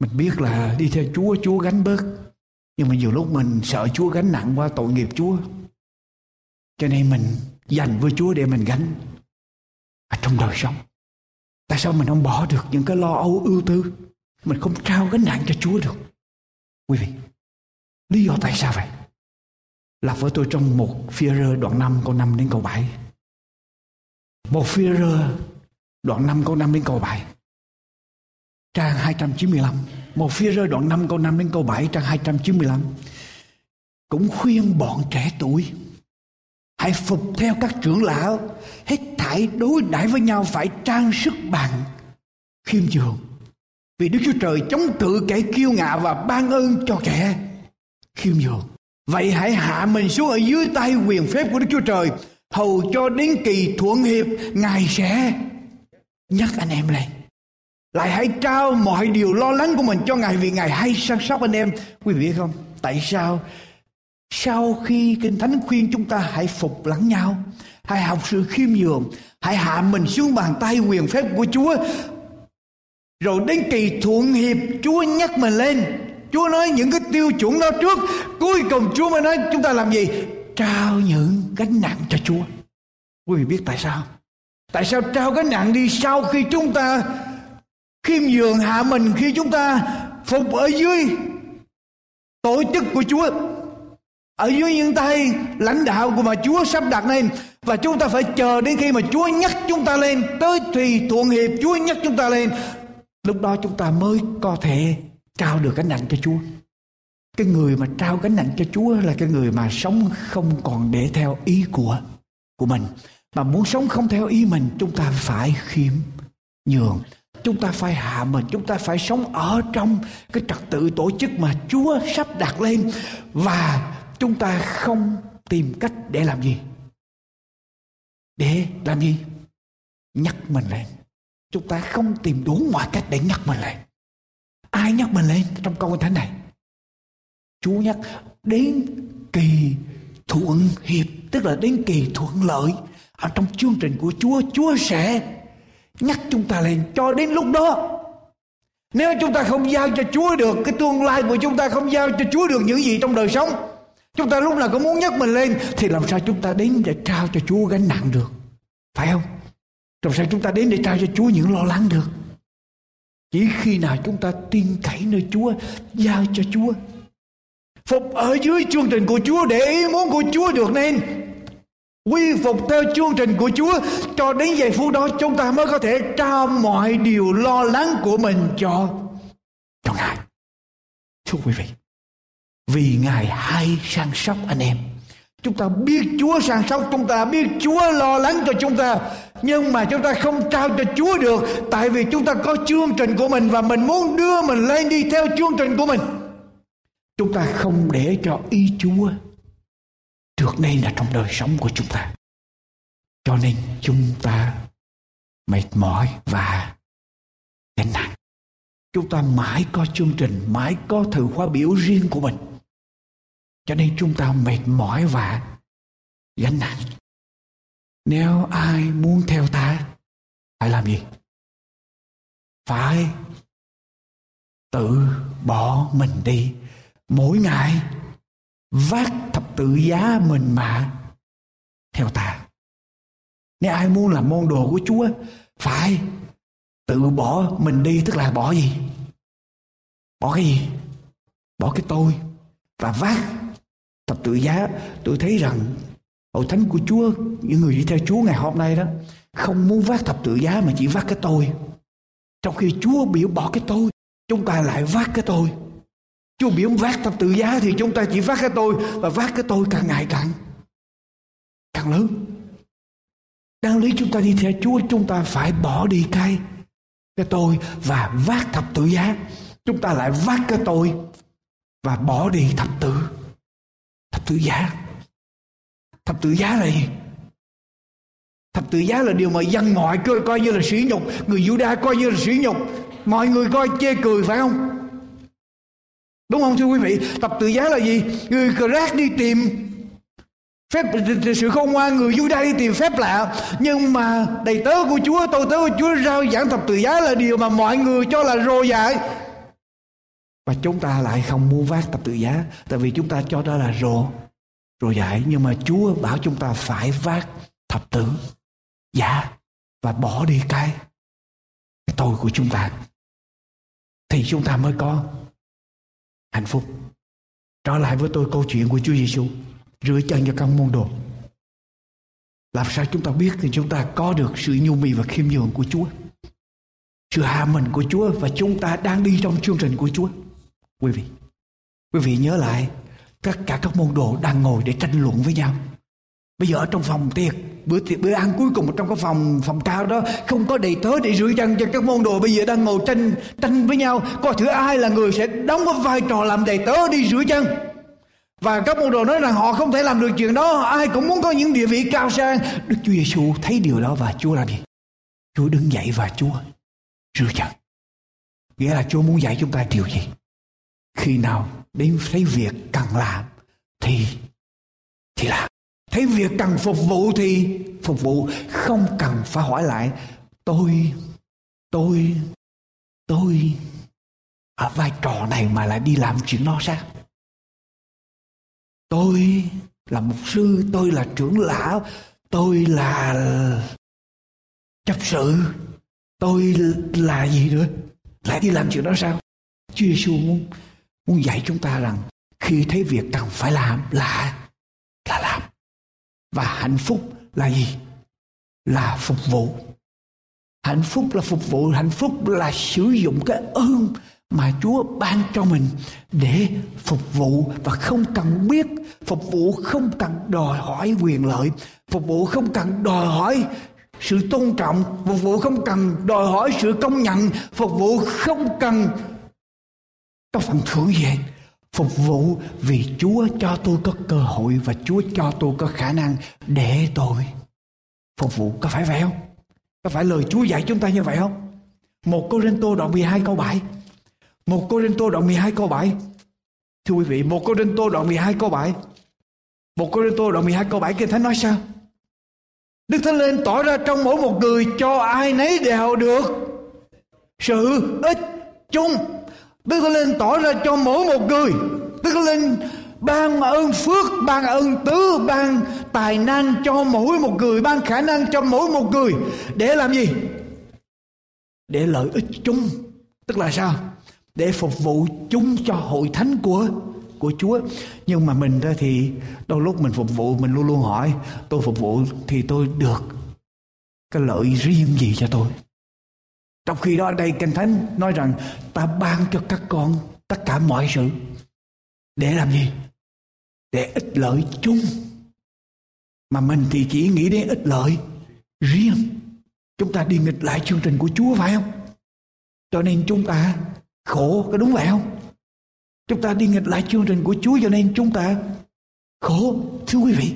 Mình biết là đi theo Chúa, Chúa gánh bớt. Nhưng mà nhiều lúc mình sợ Chúa gánh nặng quá tội nghiệp Chúa. Cho nên mình dành với Chúa để mình gánh ở trong đời sống. Tại sao mình không bỏ được những cái lo âu ưu tư? Mình không trao gánh nặng cho Chúa được. Quý vị, Lý do tại sao vậy? Lặp với tôi trong một phi rơ đoạn 5 câu 5 đến câu 7. Một phi rơ đoạn 5 câu 5 đến câu 7. Trang 295. Một phi rơ đoạn 5 câu 5 đến câu 7 trang 295. Cũng khuyên bọn trẻ tuổi hãy phục theo các trưởng lão hết thảy đối đãi với nhau phải trang sức bằng khiêm nhường vì Đức Chúa Trời chống cự kẻ kiêu ngạo và ban ơn cho kẻ khiêm nhường. Vậy hãy hạ mình xuống ở dưới tay quyền phép của Đức Chúa Trời hầu cho đến kỳ thuận hiệp, Ngài sẽ nhắc anh em lên. Lại hãy trao mọi điều lo lắng của mình cho Ngài vì Ngài hay săn sóc anh em. Quý vị biết không? Tại sao? Sau khi Kinh Thánh khuyên chúng ta hãy phục lẫn nhau, hãy học sự khiêm nhường, hãy hạ mình xuống bàn tay quyền phép của Chúa. Rồi đến kỳ thuận hiệp Chúa nhắc mình lên. Chúa nói những cái tiêu chuẩn đó trước. Cuối cùng Chúa mới nói chúng ta làm gì? Trao những gánh nặng cho Chúa. Quý vị biết tại sao? Tại sao trao gánh nặng đi Sau khi chúng ta Khiêm nhường hạ mình Khi chúng ta phục ở dưới Tổ chức của Chúa? Ở dưới những tay, lãnh đạo của mà Chúa sắp đặt lên. Và chúng ta phải chờ đến khi mà Chúa nhắc chúng ta lên, tới thì thuận hiệp Chúa nhắc chúng ta lên. Lúc đó chúng ta mới có thể trao được gánh nặng cho Chúa. Cái người mà trao gánh nặng cho Chúa là cái người mà sống không còn để theo ý của của mình. Mà muốn sống không theo ý mình, chúng ta phải khiêm nhường. Chúng ta phải hạ mình, chúng ta phải sống ở trong cái trật tự tổ chức mà Chúa sắp đặt lên. Và chúng ta không tìm cách để làm gì để làm gì nhắc mình lên Chúng ta không tìm đủ mọi cách để nhắc mình lên. Ai nhắc mình lên trong câu thánh này? Chúa nhắc đến kỳ thuận hiệp, tức là đến kỳ thuận lợi. Ở trong chương trình của Chúa, Chúa sẽ nhắc chúng ta lên cho đến lúc đó. Nếu chúng ta không giao cho Chúa được cái tương lai của chúng ta không giao cho Chúa được những gì trong đời sống. Chúng ta lúc nào cũng muốn nhấc mình lên thì làm sao chúng ta đến để trao cho Chúa gánh nặng được. Phải không? làm sao chúng ta đến để trao cho Chúa những lo lắng được? Chỉ khi nào chúng ta tin cậy nơi Chúa, giao cho Chúa. Phục ở dưới chương trình của Chúa để ý muốn của Chúa được nên. Quy phục theo chương trình của Chúa cho đến giây phút đó chúng ta mới có thể trao mọi điều lo lắng của mình cho cho Ngài. Thưa quý vị, vì Ngài hay săn sóc anh em. Chúng ta biết Chúa săn sóc chúng ta, biết Chúa lo lắng cho chúng ta nhưng mà chúng ta không trao cho Chúa được tại vì chúng ta có chương trình của mình và mình muốn đưa mình lên đi theo chương trình của mình. Chúng ta không để cho ý Chúa được nên là trong đời sống của chúng ta. Cho nên chúng ta mệt mỏi và gánh nặng. Chúng ta mãi có chương trình, mãi có thử khóa biểu riêng của mình. Cho nên chúng ta mệt mỏi và gánh nặng. Nếu ai muốn theo ta, phải làm gì? Phải tự bỏ mình đi. Mỗi ngày vác thập tự giá mình mà theo ta. Nếu ai muốn làm môn đồ của chúa, phải tự bỏ mình đi, tức là bỏ gì? Bỏ cái gì? Bỏ cái tôi và vác thập tự giá tôi thấy rằng Hội thánh của Chúa, những người đi theo Chúa ngày hôm nay đó, không muốn vác thập tự giá mà chỉ vác cái tôi. Trong khi Chúa biểu bỏ cái tôi, chúng ta lại vác cái tôi. Chúa biểu vác thập tự giá thì chúng ta chỉ vác cái tôi và vác cái tôi càng ngày càng càng lớn. Đáng lý chúng ta đi theo Chúa chúng ta phải bỏ đi cái cái tôi và vác thập tự giá. Chúng ta lại vác cái tôi và bỏ đi thập tự tự giá. Thập tự giá là gì thập tự giá là điều mà dân ngoại coi, coi như là sỉ nhục người Juda coi như là sỉ nhục mọi người coi chê cười phải không? Đúng không thưa quý vị? Thập tự giá là gì? Người Crack đi tìm phép sự khôn ngoan người Juda đi tìm phép lạ. Nhưng mà đầy tớ của Chúa tôi tớ của Chúa rao giảng thập tự giá là điều mà mọi người cho là rồ dại và chúng ta lại không mua vác thập tự giá, tại vì chúng ta cho đó là rồ rồ dạy nhưng mà Chúa bảo chúng ta phải vác thập tử giá và bỏ đi cái cái tôi của chúng ta. Thì chúng ta mới có hạnh phúc. Trở lại với tôi câu chuyện của Chúa Giêsu rửa chân cho các môn đồ. Làm sao chúng ta biết thì chúng ta có được sự nhu mì và khiêm nhường của Chúa? Sự hạ mình của Chúa và chúng ta đang đi trong chương trình của Chúa quý vị quý vị nhớ lại, tất cả các môn đồ đang ngồi để tranh luận với nhau. Bây giờ ở trong phòng tiệc, bữa tiệc, bữa ăn cuối cùng trong cái phòng phòng cao đó, không có đầy tớ để rửa chân cho các môn đồ bây giờ đang ngồi tranh tranh với nhau. Coi thử ai là người sẽ đóng cái vai trò làm đầy tớ đi rửa chân và các môn đồ nói rằng họ không thể làm được chuyện đó. Ai cũng muốn có những địa vị cao sang. Đức chúa giêsu thấy điều đó và chúa làm gì? Chúa đứng dậy và chúa rửa chân nghĩa là chúa muốn dạy chúng ta điều gì? Khi nào đến thấy việc cần làm thì thì làm. Thấy việc cần phục vụ thì phục vụ, không cần phải hỏi lại, tôi tôi tôi ở vai trò này mà lại đi làm chuyện đó sao? Tôi là mục sư, tôi là trưởng lão, tôi là chấp sự, tôi là gì nữa? Lại đi làm chuyện đó sao? Chúa Giêsu muốn muốn dạy chúng ta rằng khi thấy việc cần phải làm là là làm. Và hạnh phúc là gì? Là phục vụ. Hạnh phúc là phục vụ, hạnh phúc là sử dụng cái ơn mà Chúa ban cho mình để phục vụ và không cần biết, phục vụ không cần đòi hỏi quyền lợi, phục vụ không cần đòi hỏi sự tôn trọng, phục vụ không cần đòi hỏi sự công nhận, phục vụ không cần có phần thưởng gì phục vụ vì Chúa cho tôi có cơ hội và Chúa cho tôi có khả năng để tôi phục vụ có phải vậy không? Có phải lời Chúa dạy chúng ta như vậy không? Một Cô Rinh Tô đoạn 12 câu 7 Một Cô Rinh Tô đoạn 12 câu 7 Thưa quý vị, một Cô Rinh Tô đoạn 12 câu 7 Một Cô Rinh Tô đoạn 12 câu 7 Kinh Thánh nói sao? Đức Thánh lên tỏ ra trong mỗi một người cho ai nấy đều được sự ích chung Đức Thánh Linh tỏ ra cho mỗi một người Đức Thánh Linh ban ơn phước, ban ơn tứ, ban tài năng cho mỗi một người, ban khả năng cho mỗi một người để làm gì? Để lợi ích chung. Tức là sao? Để phục vụ chung cho hội thánh của của Chúa. Nhưng mà mình ra thì đôi lúc mình phục vụ mình luôn luôn hỏi tôi phục vụ thì tôi được cái lợi riêng gì cho tôi trong khi đó ở đây Kinh Thánh nói rằng ta ban cho các con tất cả mọi sự. Để làm gì? Để ích lợi chung. Mà mình thì chỉ nghĩ đến ích lợi riêng. Chúng ta đi nghịch lại chương trình của Chúa phải không? Cho nên chúng ta khổ, có đúng vậy không? Chúng ta đi nghịch lại chương trình của Chúa cho nên chúng ta khổ. Thưa quý vị,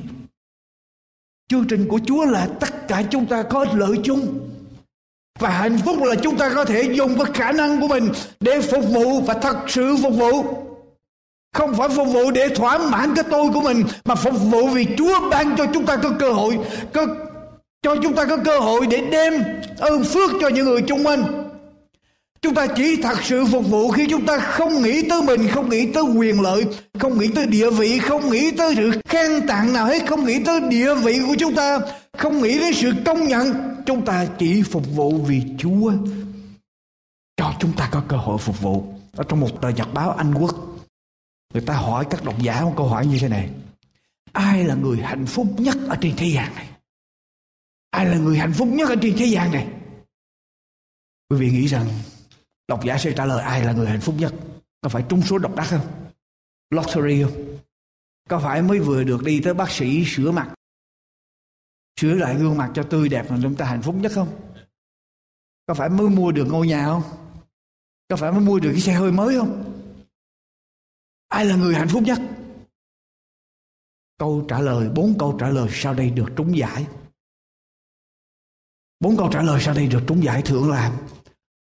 chương trình của Chúa là tất cả chúng ta có ích lợi chung và hạnh phúc là chúng ta có thể dùng cái khả năng của mình để phục vụ và thật sự phục vụ không phải phục vụ để thỏa mãn cái tôi của mình mà phục vụ vì Chúa ban cho chúng ta có cơ hội có, cho chúng ta có cơ hội để đem ơn phước cho những người chung quanh Chúng ta chỉ thật sự phục vụ khi chúng ta không nghĩ tới mình, không nghĩ tới quyền lợi, không nghĩ tới địa vị, không nghĩ tới sự khen tặng nào hết, không nghĩ tới địa vị của chúng ta, không nghĩ đến sự công nhận. Chúng ta chỉ phục vụ vì Chúa cho chúng ta có cơ hội phục vụ. Ở trong một tờ nhật báo Anh Quốc, người ta hỏi các độc giả một câu hỏi như thế này. Ai là người hạnh phúc nhất ở trên thế gian này? Ai là người hạnh phúc nhất ở trên thế gian này? Quý vị nghĩ rằng Độc giả sẽ trả lời ai là người hạnh phúc nhất? Có phải trúng số độc đắc không? Lottery không? Có phải mới vừa được đi tới bác sĩ sửa mặt Sửa lại gương mặt cho tươi đẹp là chúng ta hạnh phúc nhất không? Có phải mới mua được ngôi nhà không? Có phải mới mua được cái xe hơi mới không? Ai là người hạnh phúc nhất? Câu trả lời, bốn câu trả lời sau đây được trúng giải. Bốn câu trả lời sau đây được trúng giải thưởng là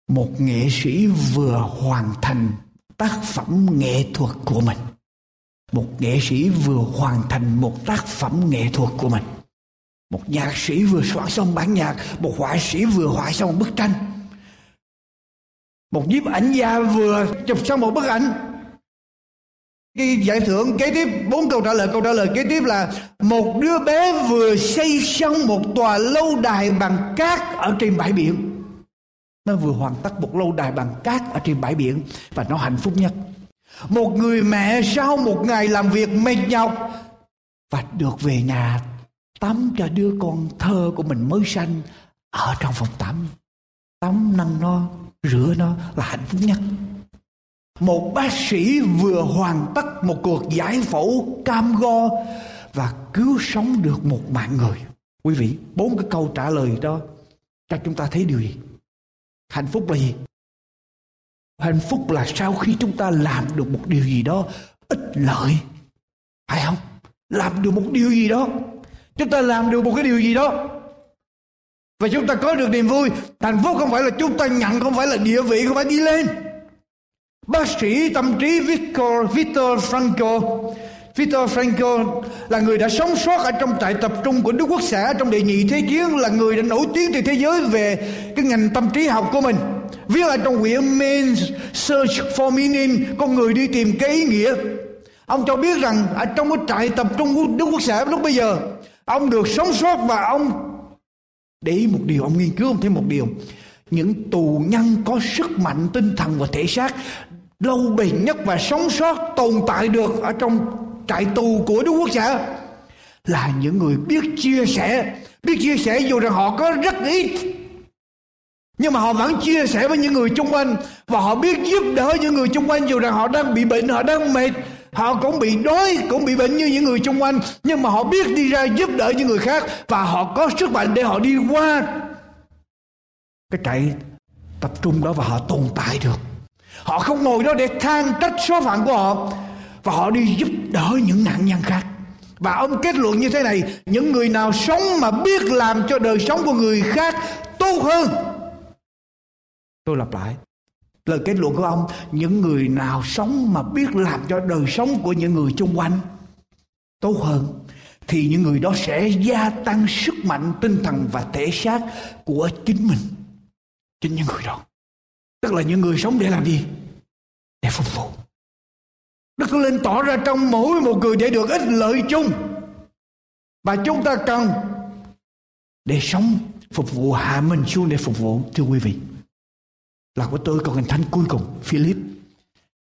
một nghệ sĩ vừa hoàn thành tác phẩm nghệ thuật của mình một nghệ sĩ vừa hoàn thành một tác phẩm nghệ thuật của mình một nhạc sĩ vừa soạn xong bản nhạc, một họa sĩ vừa họa xong một bức tranh. Một nhiếp ảnh gia vừa chụp xong một bức ảnh. Cái giải thưởng kế tiếp, bốn câu trả lời. Câu trả lời kế tiếp là, một đứa bé vừa xây xong một tòa lâu đài bằng cát ở trên bãi biển. Nó vừa hoàn tất một lâu đài bằng cát ở trên bãi biển và nó hạnh phúc nhất. Một người mẹ sau một ngày làm việc mệt nhọc và được về nhà tắm cho đứa con thơ của mình mới sanh ở trong phòng tắm. Tắm nâng nó, rửa nó là hạnh phúc nhất. Một bác sĩ vừa hoàn tất một cuộc giải phẫu cam go và cứu sống được một mạng người. Quý vị, bốn cái câu trả lời đó cho chúng ta thấy điều gì? Hạnh phúc là gì? Hạnh phúc là sau khi chúng ta làm được một điều gì đó ích lợi. Phải không? Làm được một điều gì đó chúng ta làm được một cái điều gì đó. Và chúng ta có được niềm vui. Hạnh phúc không phải là chúng ta nhận, không phải là địa vị, không phải đi lên. Bác sĩ tâm trí Victor Victor Frankl. Victor Frankl là người đã sống sót ở trong trại tập trung của Đức Quốc xã trong đệ nhị thế chiến, là người đã nổi tiếng trên thế giới về cái ngành tâm trí học của mình. Viết ở trong quyển Man's Search for Meaning, con người đi tìm cái ý nghĩa. Ông cho biết rằng ở trong cái trại tập trung của Đức Quốc xã lúc bây giờ ông được sống sót và ông để ý một điều, ông nghiên cứu ông thấy một điều. Những tù nhân có sức mạnh tinh thần và thể xác lâu bền nhất và sống sót, tồn tại được ở trong trại tù của Đức Quốc xã là những người biết chia sẻ, biết chia sẻ dù rằng họ có rất ít, nhưng mà họ vẫn chia sẻ với những người chung quanh và họ biết giúp đỡ những người chung quanh dù rằng họ đang bị bệnh, họ đang mệt họ cũng bị đói, cũng bị bệnh như những người chung quanh, nhưng mà họ biết đi ra giúp đỡ những người khác và họ có sức mạnh để họ đi qua. Cái trại tập trung đó và họ tồn tại được. Họ không ngồi đó để than trách số phận của họ và họ đi giúp đỡ những nạn nhân khác. Và ông kết luận như thế này, những người nào sống mà biết làm cho đời sống của người khác tốt hơn, tôi lặp lại lời kết luận của ông, những người nào sống mà biết làm cho đời sống của những người chung quanh tốt hơn, thì những người đó sẽ gia tăng sức mạnh tinh thần và thể xác của chính mình, chính những người đó. Tức là những người sống để làm gì? Để phục vụ. Đức lên tỏ ra trong mỗi một người để được ích lợi chung. Và chúng ta cần để sống phục vụ hạ mình xuống để phục vụ, thưa quý vị là của tôi, còn hình thánh cuối cùng, Philip.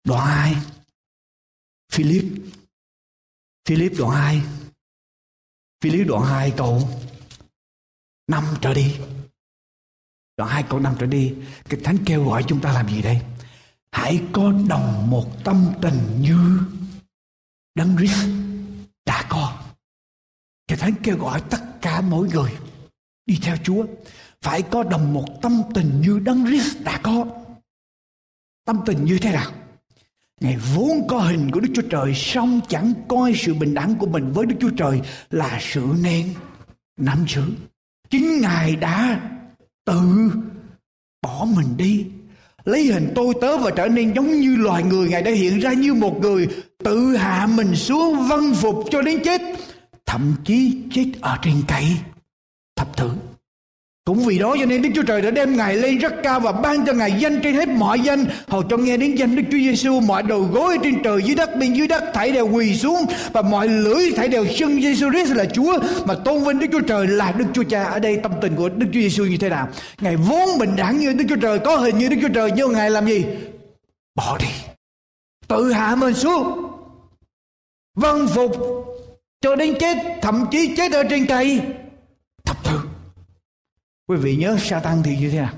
Đoạn 2 Philip. Philip đoạn 2 Philip đoạn 2 câu 5 trở đi. Đoạn 2 câu 5 trở đi. Cái thánh kêu gọi chúng ta làm gì đây? Hãy có đồng một tâm tình như đấng Christ đã có. Cái thánh kêu gọi tất cả mỗi người đi theo Chúa phải có đồng một tâm tình như đấng Christ đã có. Tâm tình như thế nào? Ngài vốn có hình của Đức Chúa Trời, song chẳng coi sự bình đẳng của mình với Đức Chúa Trời là sự nên, nắm giữ. Chính Ngài đã tự bỏ mình đi. Lấy hình tôi tớ và trở nên giống như loài người. Ngài đã hiện ra như một người tự hạ mình xuống vân phục cho đến chết. Thậm chí chết ở trên cây thập tử. Cũng vì đó cho nên Đức Chúa Trời đã đem Ngài lên rất cao và ban cho Ngài danh trên hết mọi danh. Hầu cho nghe đến danh Đức Chúa Giêsu mọi đầu gối trên trời dưới đất bên dưới đất thảy đều quỳ xuống và mọi lưỡi thảy đều xưng Giêsu Christ là Chúa mà tôn vinh Đức Chúa Trời là Đức Chúa Cha. Ở đây tâm tình của Đức Chúa Giêsu như thế nào? Ngài vốn bình đẳng như Đức Chúa Trời, có hình như Đức Chúa Trời nhưng Ngài làm gì? Bỏ đi. Tự hạ mình xuống. Vâng phục cho đến chết, thậm chí chết ở trên cây thập tự Quý vị nhớ Satan thì như thế nào?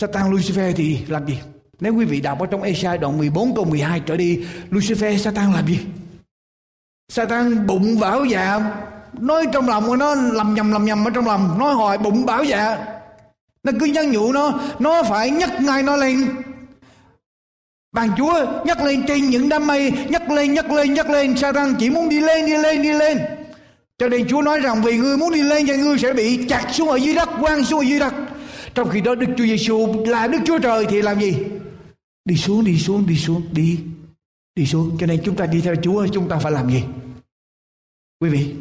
Satan Lucifer thì làm gì? Nếu quý vị đọc ở trong Esai đoạn 14 câu 12 trở đi, Lucifer Satan làm gì? Satan bụng bảo dạ, nói trong lòng của nó lầm nhầm lầm nhầm ở trong lòng, nói hỏi bụng bảo dạ. Nó cứ nhắn nhủ nó, nó phải nhắc ngay nó lên. Bàn Chúa nhắc lên trên những đám mây, nhắc lên, nhắc lên, nhắc lên, Satan chỉ muốn đi lên, đi lên, đi lên. Cho nên Chúa nói rằng vì ngươi muốn đi lên thì ngươi sẽ bị chặt xuống ở dưới đất, quăng xuống ở dưới đất. Trong khi đó Đức Chúa Giêsu là Đức Chúa Trời thì làm gì? Đi xuống, đi xuống, đi xuống, đi. Đi xuống. Cho nên chúng ta đi theo Chúa chúng ta phải làm gì? Quý vị,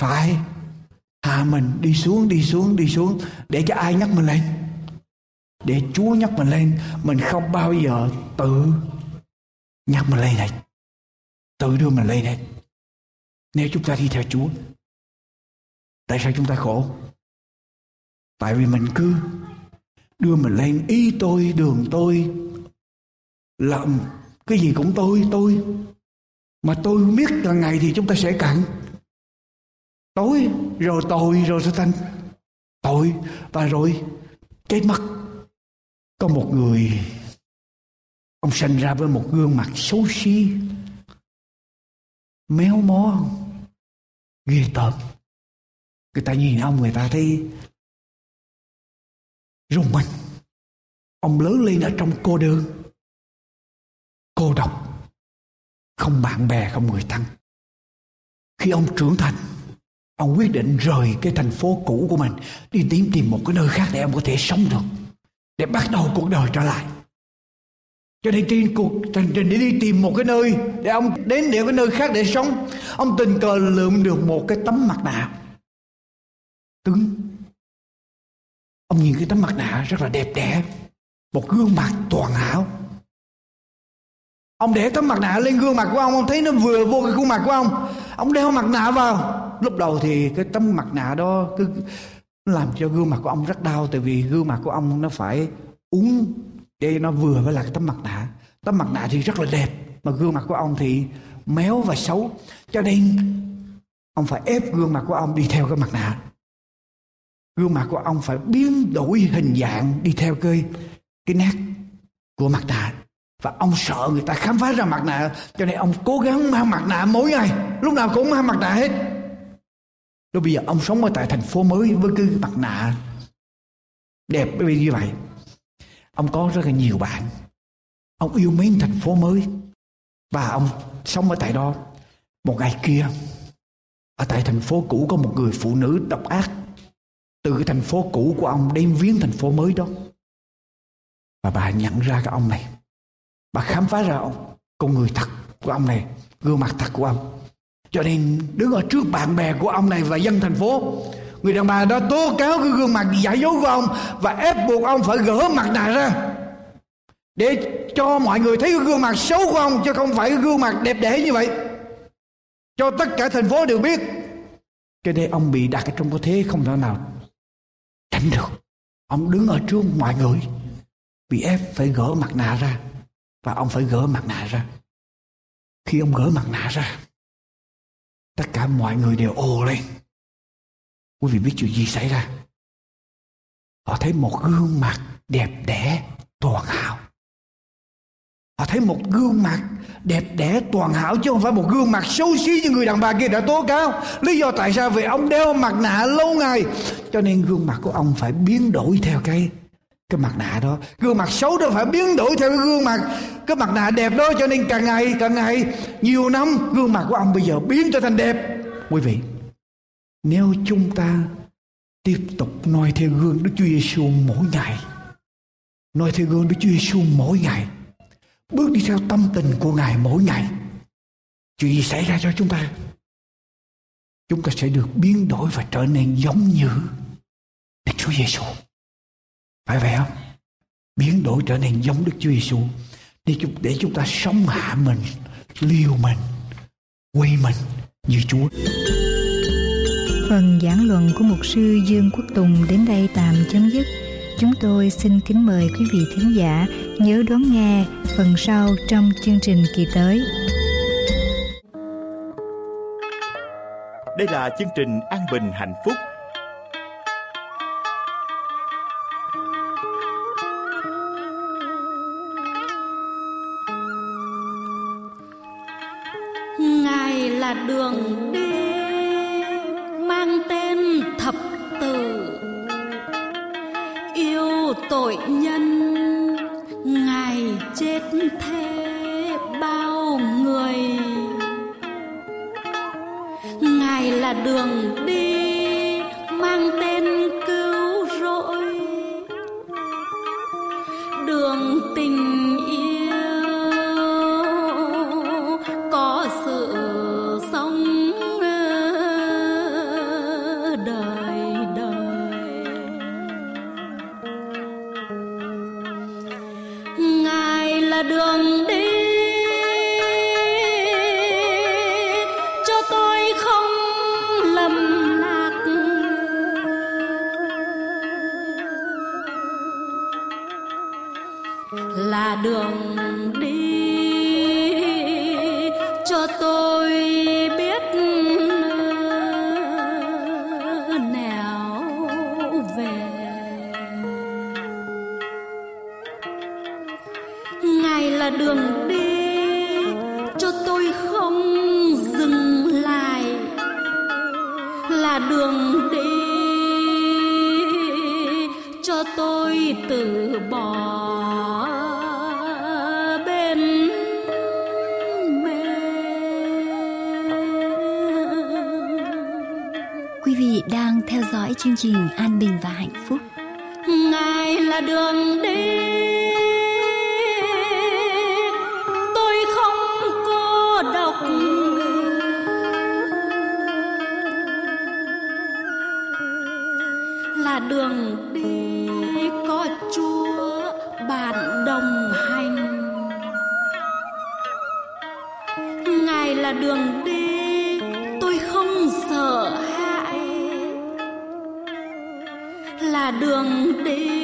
phải hạ mình đi xuống, đi xuống, đi xuống để cho ai nhắc mình lên. Để Chúa nhắc mình lên, mình không bao giờ tự nhắc mình lên này. Tự đưa mình lên này nếu chúng ta đi theo Chúa. Tại sao chúng ta khổ? Tại vì mình cứ đưa mình lên ý tôi, đường tôi, làm cái gì cũng tôi, tôi. mà tôi biết là ngày thì chúng ta sẽ cạn tối rồi tội rồi sẽ thành tội và rồi cái mất có một người ông sinh ra với một gương mặt xấu xí méo mó ghê tởm. Người ta nhìn ông, người ta thấy rùng mình. Ông lớn lên ở trong cô đơn. Cô độc. Không bạn bè, không người thân. Khi ông trưởng thành, ông quyết định rời cái thành phố cũ của mình, đi tìm tìm một cái nơi khác để ông có thể sống được, để bắt đầu cuộc đời trở lại cho nên trên cuộc hành trình để đi tìm một cái nơi để ông đến để cái nơi khác để sống, ông tình cờ lượm được một cái tấm mặt nạ cứng. Ông nhìn cái tấm mặt nạ rất là đẹp đẽ, một gương mặt toàn hảo ông để tấm mặt nạ lên gương mặt của ông ông thấy nó vừa vô cái khuôn mặt của ông. Ông đeo mặt nạ vào. Lúc đầu thì cái tấm mặt nạ đó cứ làm cho gương mặt của ông rất đau, tại vì gương mặt của ông nó phải uống để nó vừa với là cái tấm mặt nạ. Tấm mặt nạ thì rất là đẹp, mà gương mặt của ông thì méo và xấu. Cho nên, ông phải ép gương mặt của ông đi theo cái mặt nạ. Gương mặt của ông phải biến đổi hình dạng đi theo cái cái nét của mặt nạ. Và ông sợ người ta khám phá ra mặt nạ, cho nên ông cố gắng mang mặt nạ mỗi ngày. Lúc nào cũng mang mặt nạ hết. Rồi bây giờ ông sống ở tại thành phố mới với cái mặt nạ đẹp như vậy ông có rất là nhiều bạn. Ông yêu mến thành phố mới. Và ông sống ở tại đó. Một ngày kia, ở tại thành phố cũ có một người phụ nữ độc ác từ cái thành phố cũ của ông đem viếng thành phố mới đó. Và bà nhận ra cái ông này. Bà khám phá ra ông. Con người thật của ông này, gương mặt thật của ông. Cho nên đứng ở trước bạn bè của ông này và dân thành phố người đàn bà đó tố cáo cái gương mặt giả dối của ông và ép buộc ông phải gỡ mặt nạ ra. Để cho mọi người thấy cái gương mặt xấu của ông chứ không phải cái gương mặt đẹp đẽ như vậy. Cho tất cả thành phố đều biết cho nên ông bị đặt ở trong cái thế không thể nào tránh được. Ông đứng ở trước mọi người, bị ép phải gỡ mặt nạ ra và ông phải gỡ mặt nạ ra. Khi ông gỡ mặt nạ ra, tất cả mọi người đều ồ lên quý vị biết chuyện gì xảy ra? Họ thấy một gương mặt đẹp đẽ, toàn hảo. Họ thấy một gương mặt đẹp đẽ, toàn hảo, chứ không phải một gương mặt xấu xí như người đàn bà kia đã tố cáo. Lý do tại sao? Vì ông đeo mặt nạ lâu ngày. Cho nên gương mặt của ông phải biến đổi theo cái cái mặt nạ đó. Gương mặt xấu đó phải biến đổi theo cái gương mặt, cái mặt nạ đẹp đó. Cho nên càng ngày càng ngày, nhiều năm, gương mặt của ông bây giờ biến trở thành đẹp. Quý vị nếu chúng ta tiếp tục noi theo gương Đức Chúa Giêsu mỗi ngày, noi theo gương Đức Chúa Giêsu mỗi ngày, bước đi theo tâm tình của Ngài mỗi ngày, chuyện gì xảy ra cho chúng ta? Chúng ta sẽ được biến đổi và trở nên giống như Đức Chúa Giêsu phải vậy không? Biến đổi trở nên giống Đức Chúa Giêsu để chúng để chúng ta sống hạ mình, liều mình, quay mình như Chúa. Phần giảng luận của mục sư Dương Quốc Tùng đến đây tạm chấm dứt. Chúng tôi xin kính mời quý vị thính giả nhớ đón nghe phần sau trong chương trình kỳ tới. Đây là chương trình An Bình Hạnh Phúc cho tôi không dừng lại là đường đi cho tôi từ bỏ bên Quý vị đang theo dõi chương trình An Bình và Hạnh Phúc. ngài là đường đi đường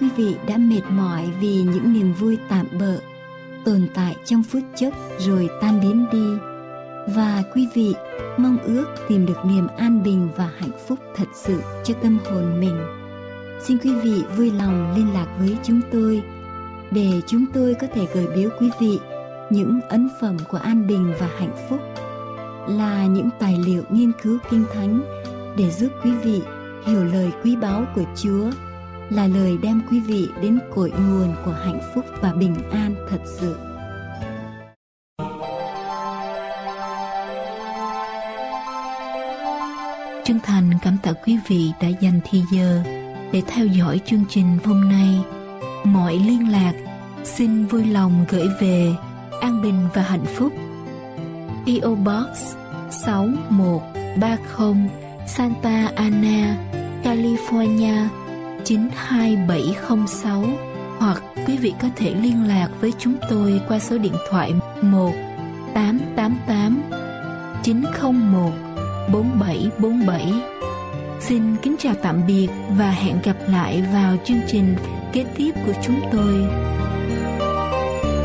quý vị đã mệt mỏi vì những niềm vui tạm bợ, tồn tại trong phút chốc rồi tan biến đi, và quý vị mong ước tìm được niềm an bình và hạnh phúc thật sự cho tâm hồn mình, xin quý vị vui lòng liên lạc với chúng tôi để chúng tôi có thể gửi biếu quý vị những ấn phẩm của an bình và hạnh phúc là những tài liệu nghiên cứu kinh thánh để giúp quý vị hiểu lời quý báu của Chúa là lời đem quý vị đến cội nguồn của hạnh phúc và bình an thật sự. Chân thành cảm tạ quý vị đã dành thời giờ để theo dõi chương trình hôm nay. Mọi liên lạc xin vui lòng gửi về An Bình và Hạnh Phúc. PO Box 6130 Santa Ana, California 92706 hoặc quý vị có thể liên lạc với chúng tôi qua số điện thoại 1 888 901 4747. Xin kính chào tạm biệt và hẹn gặp lại vào chương trình kế tiếp của chúng tôi.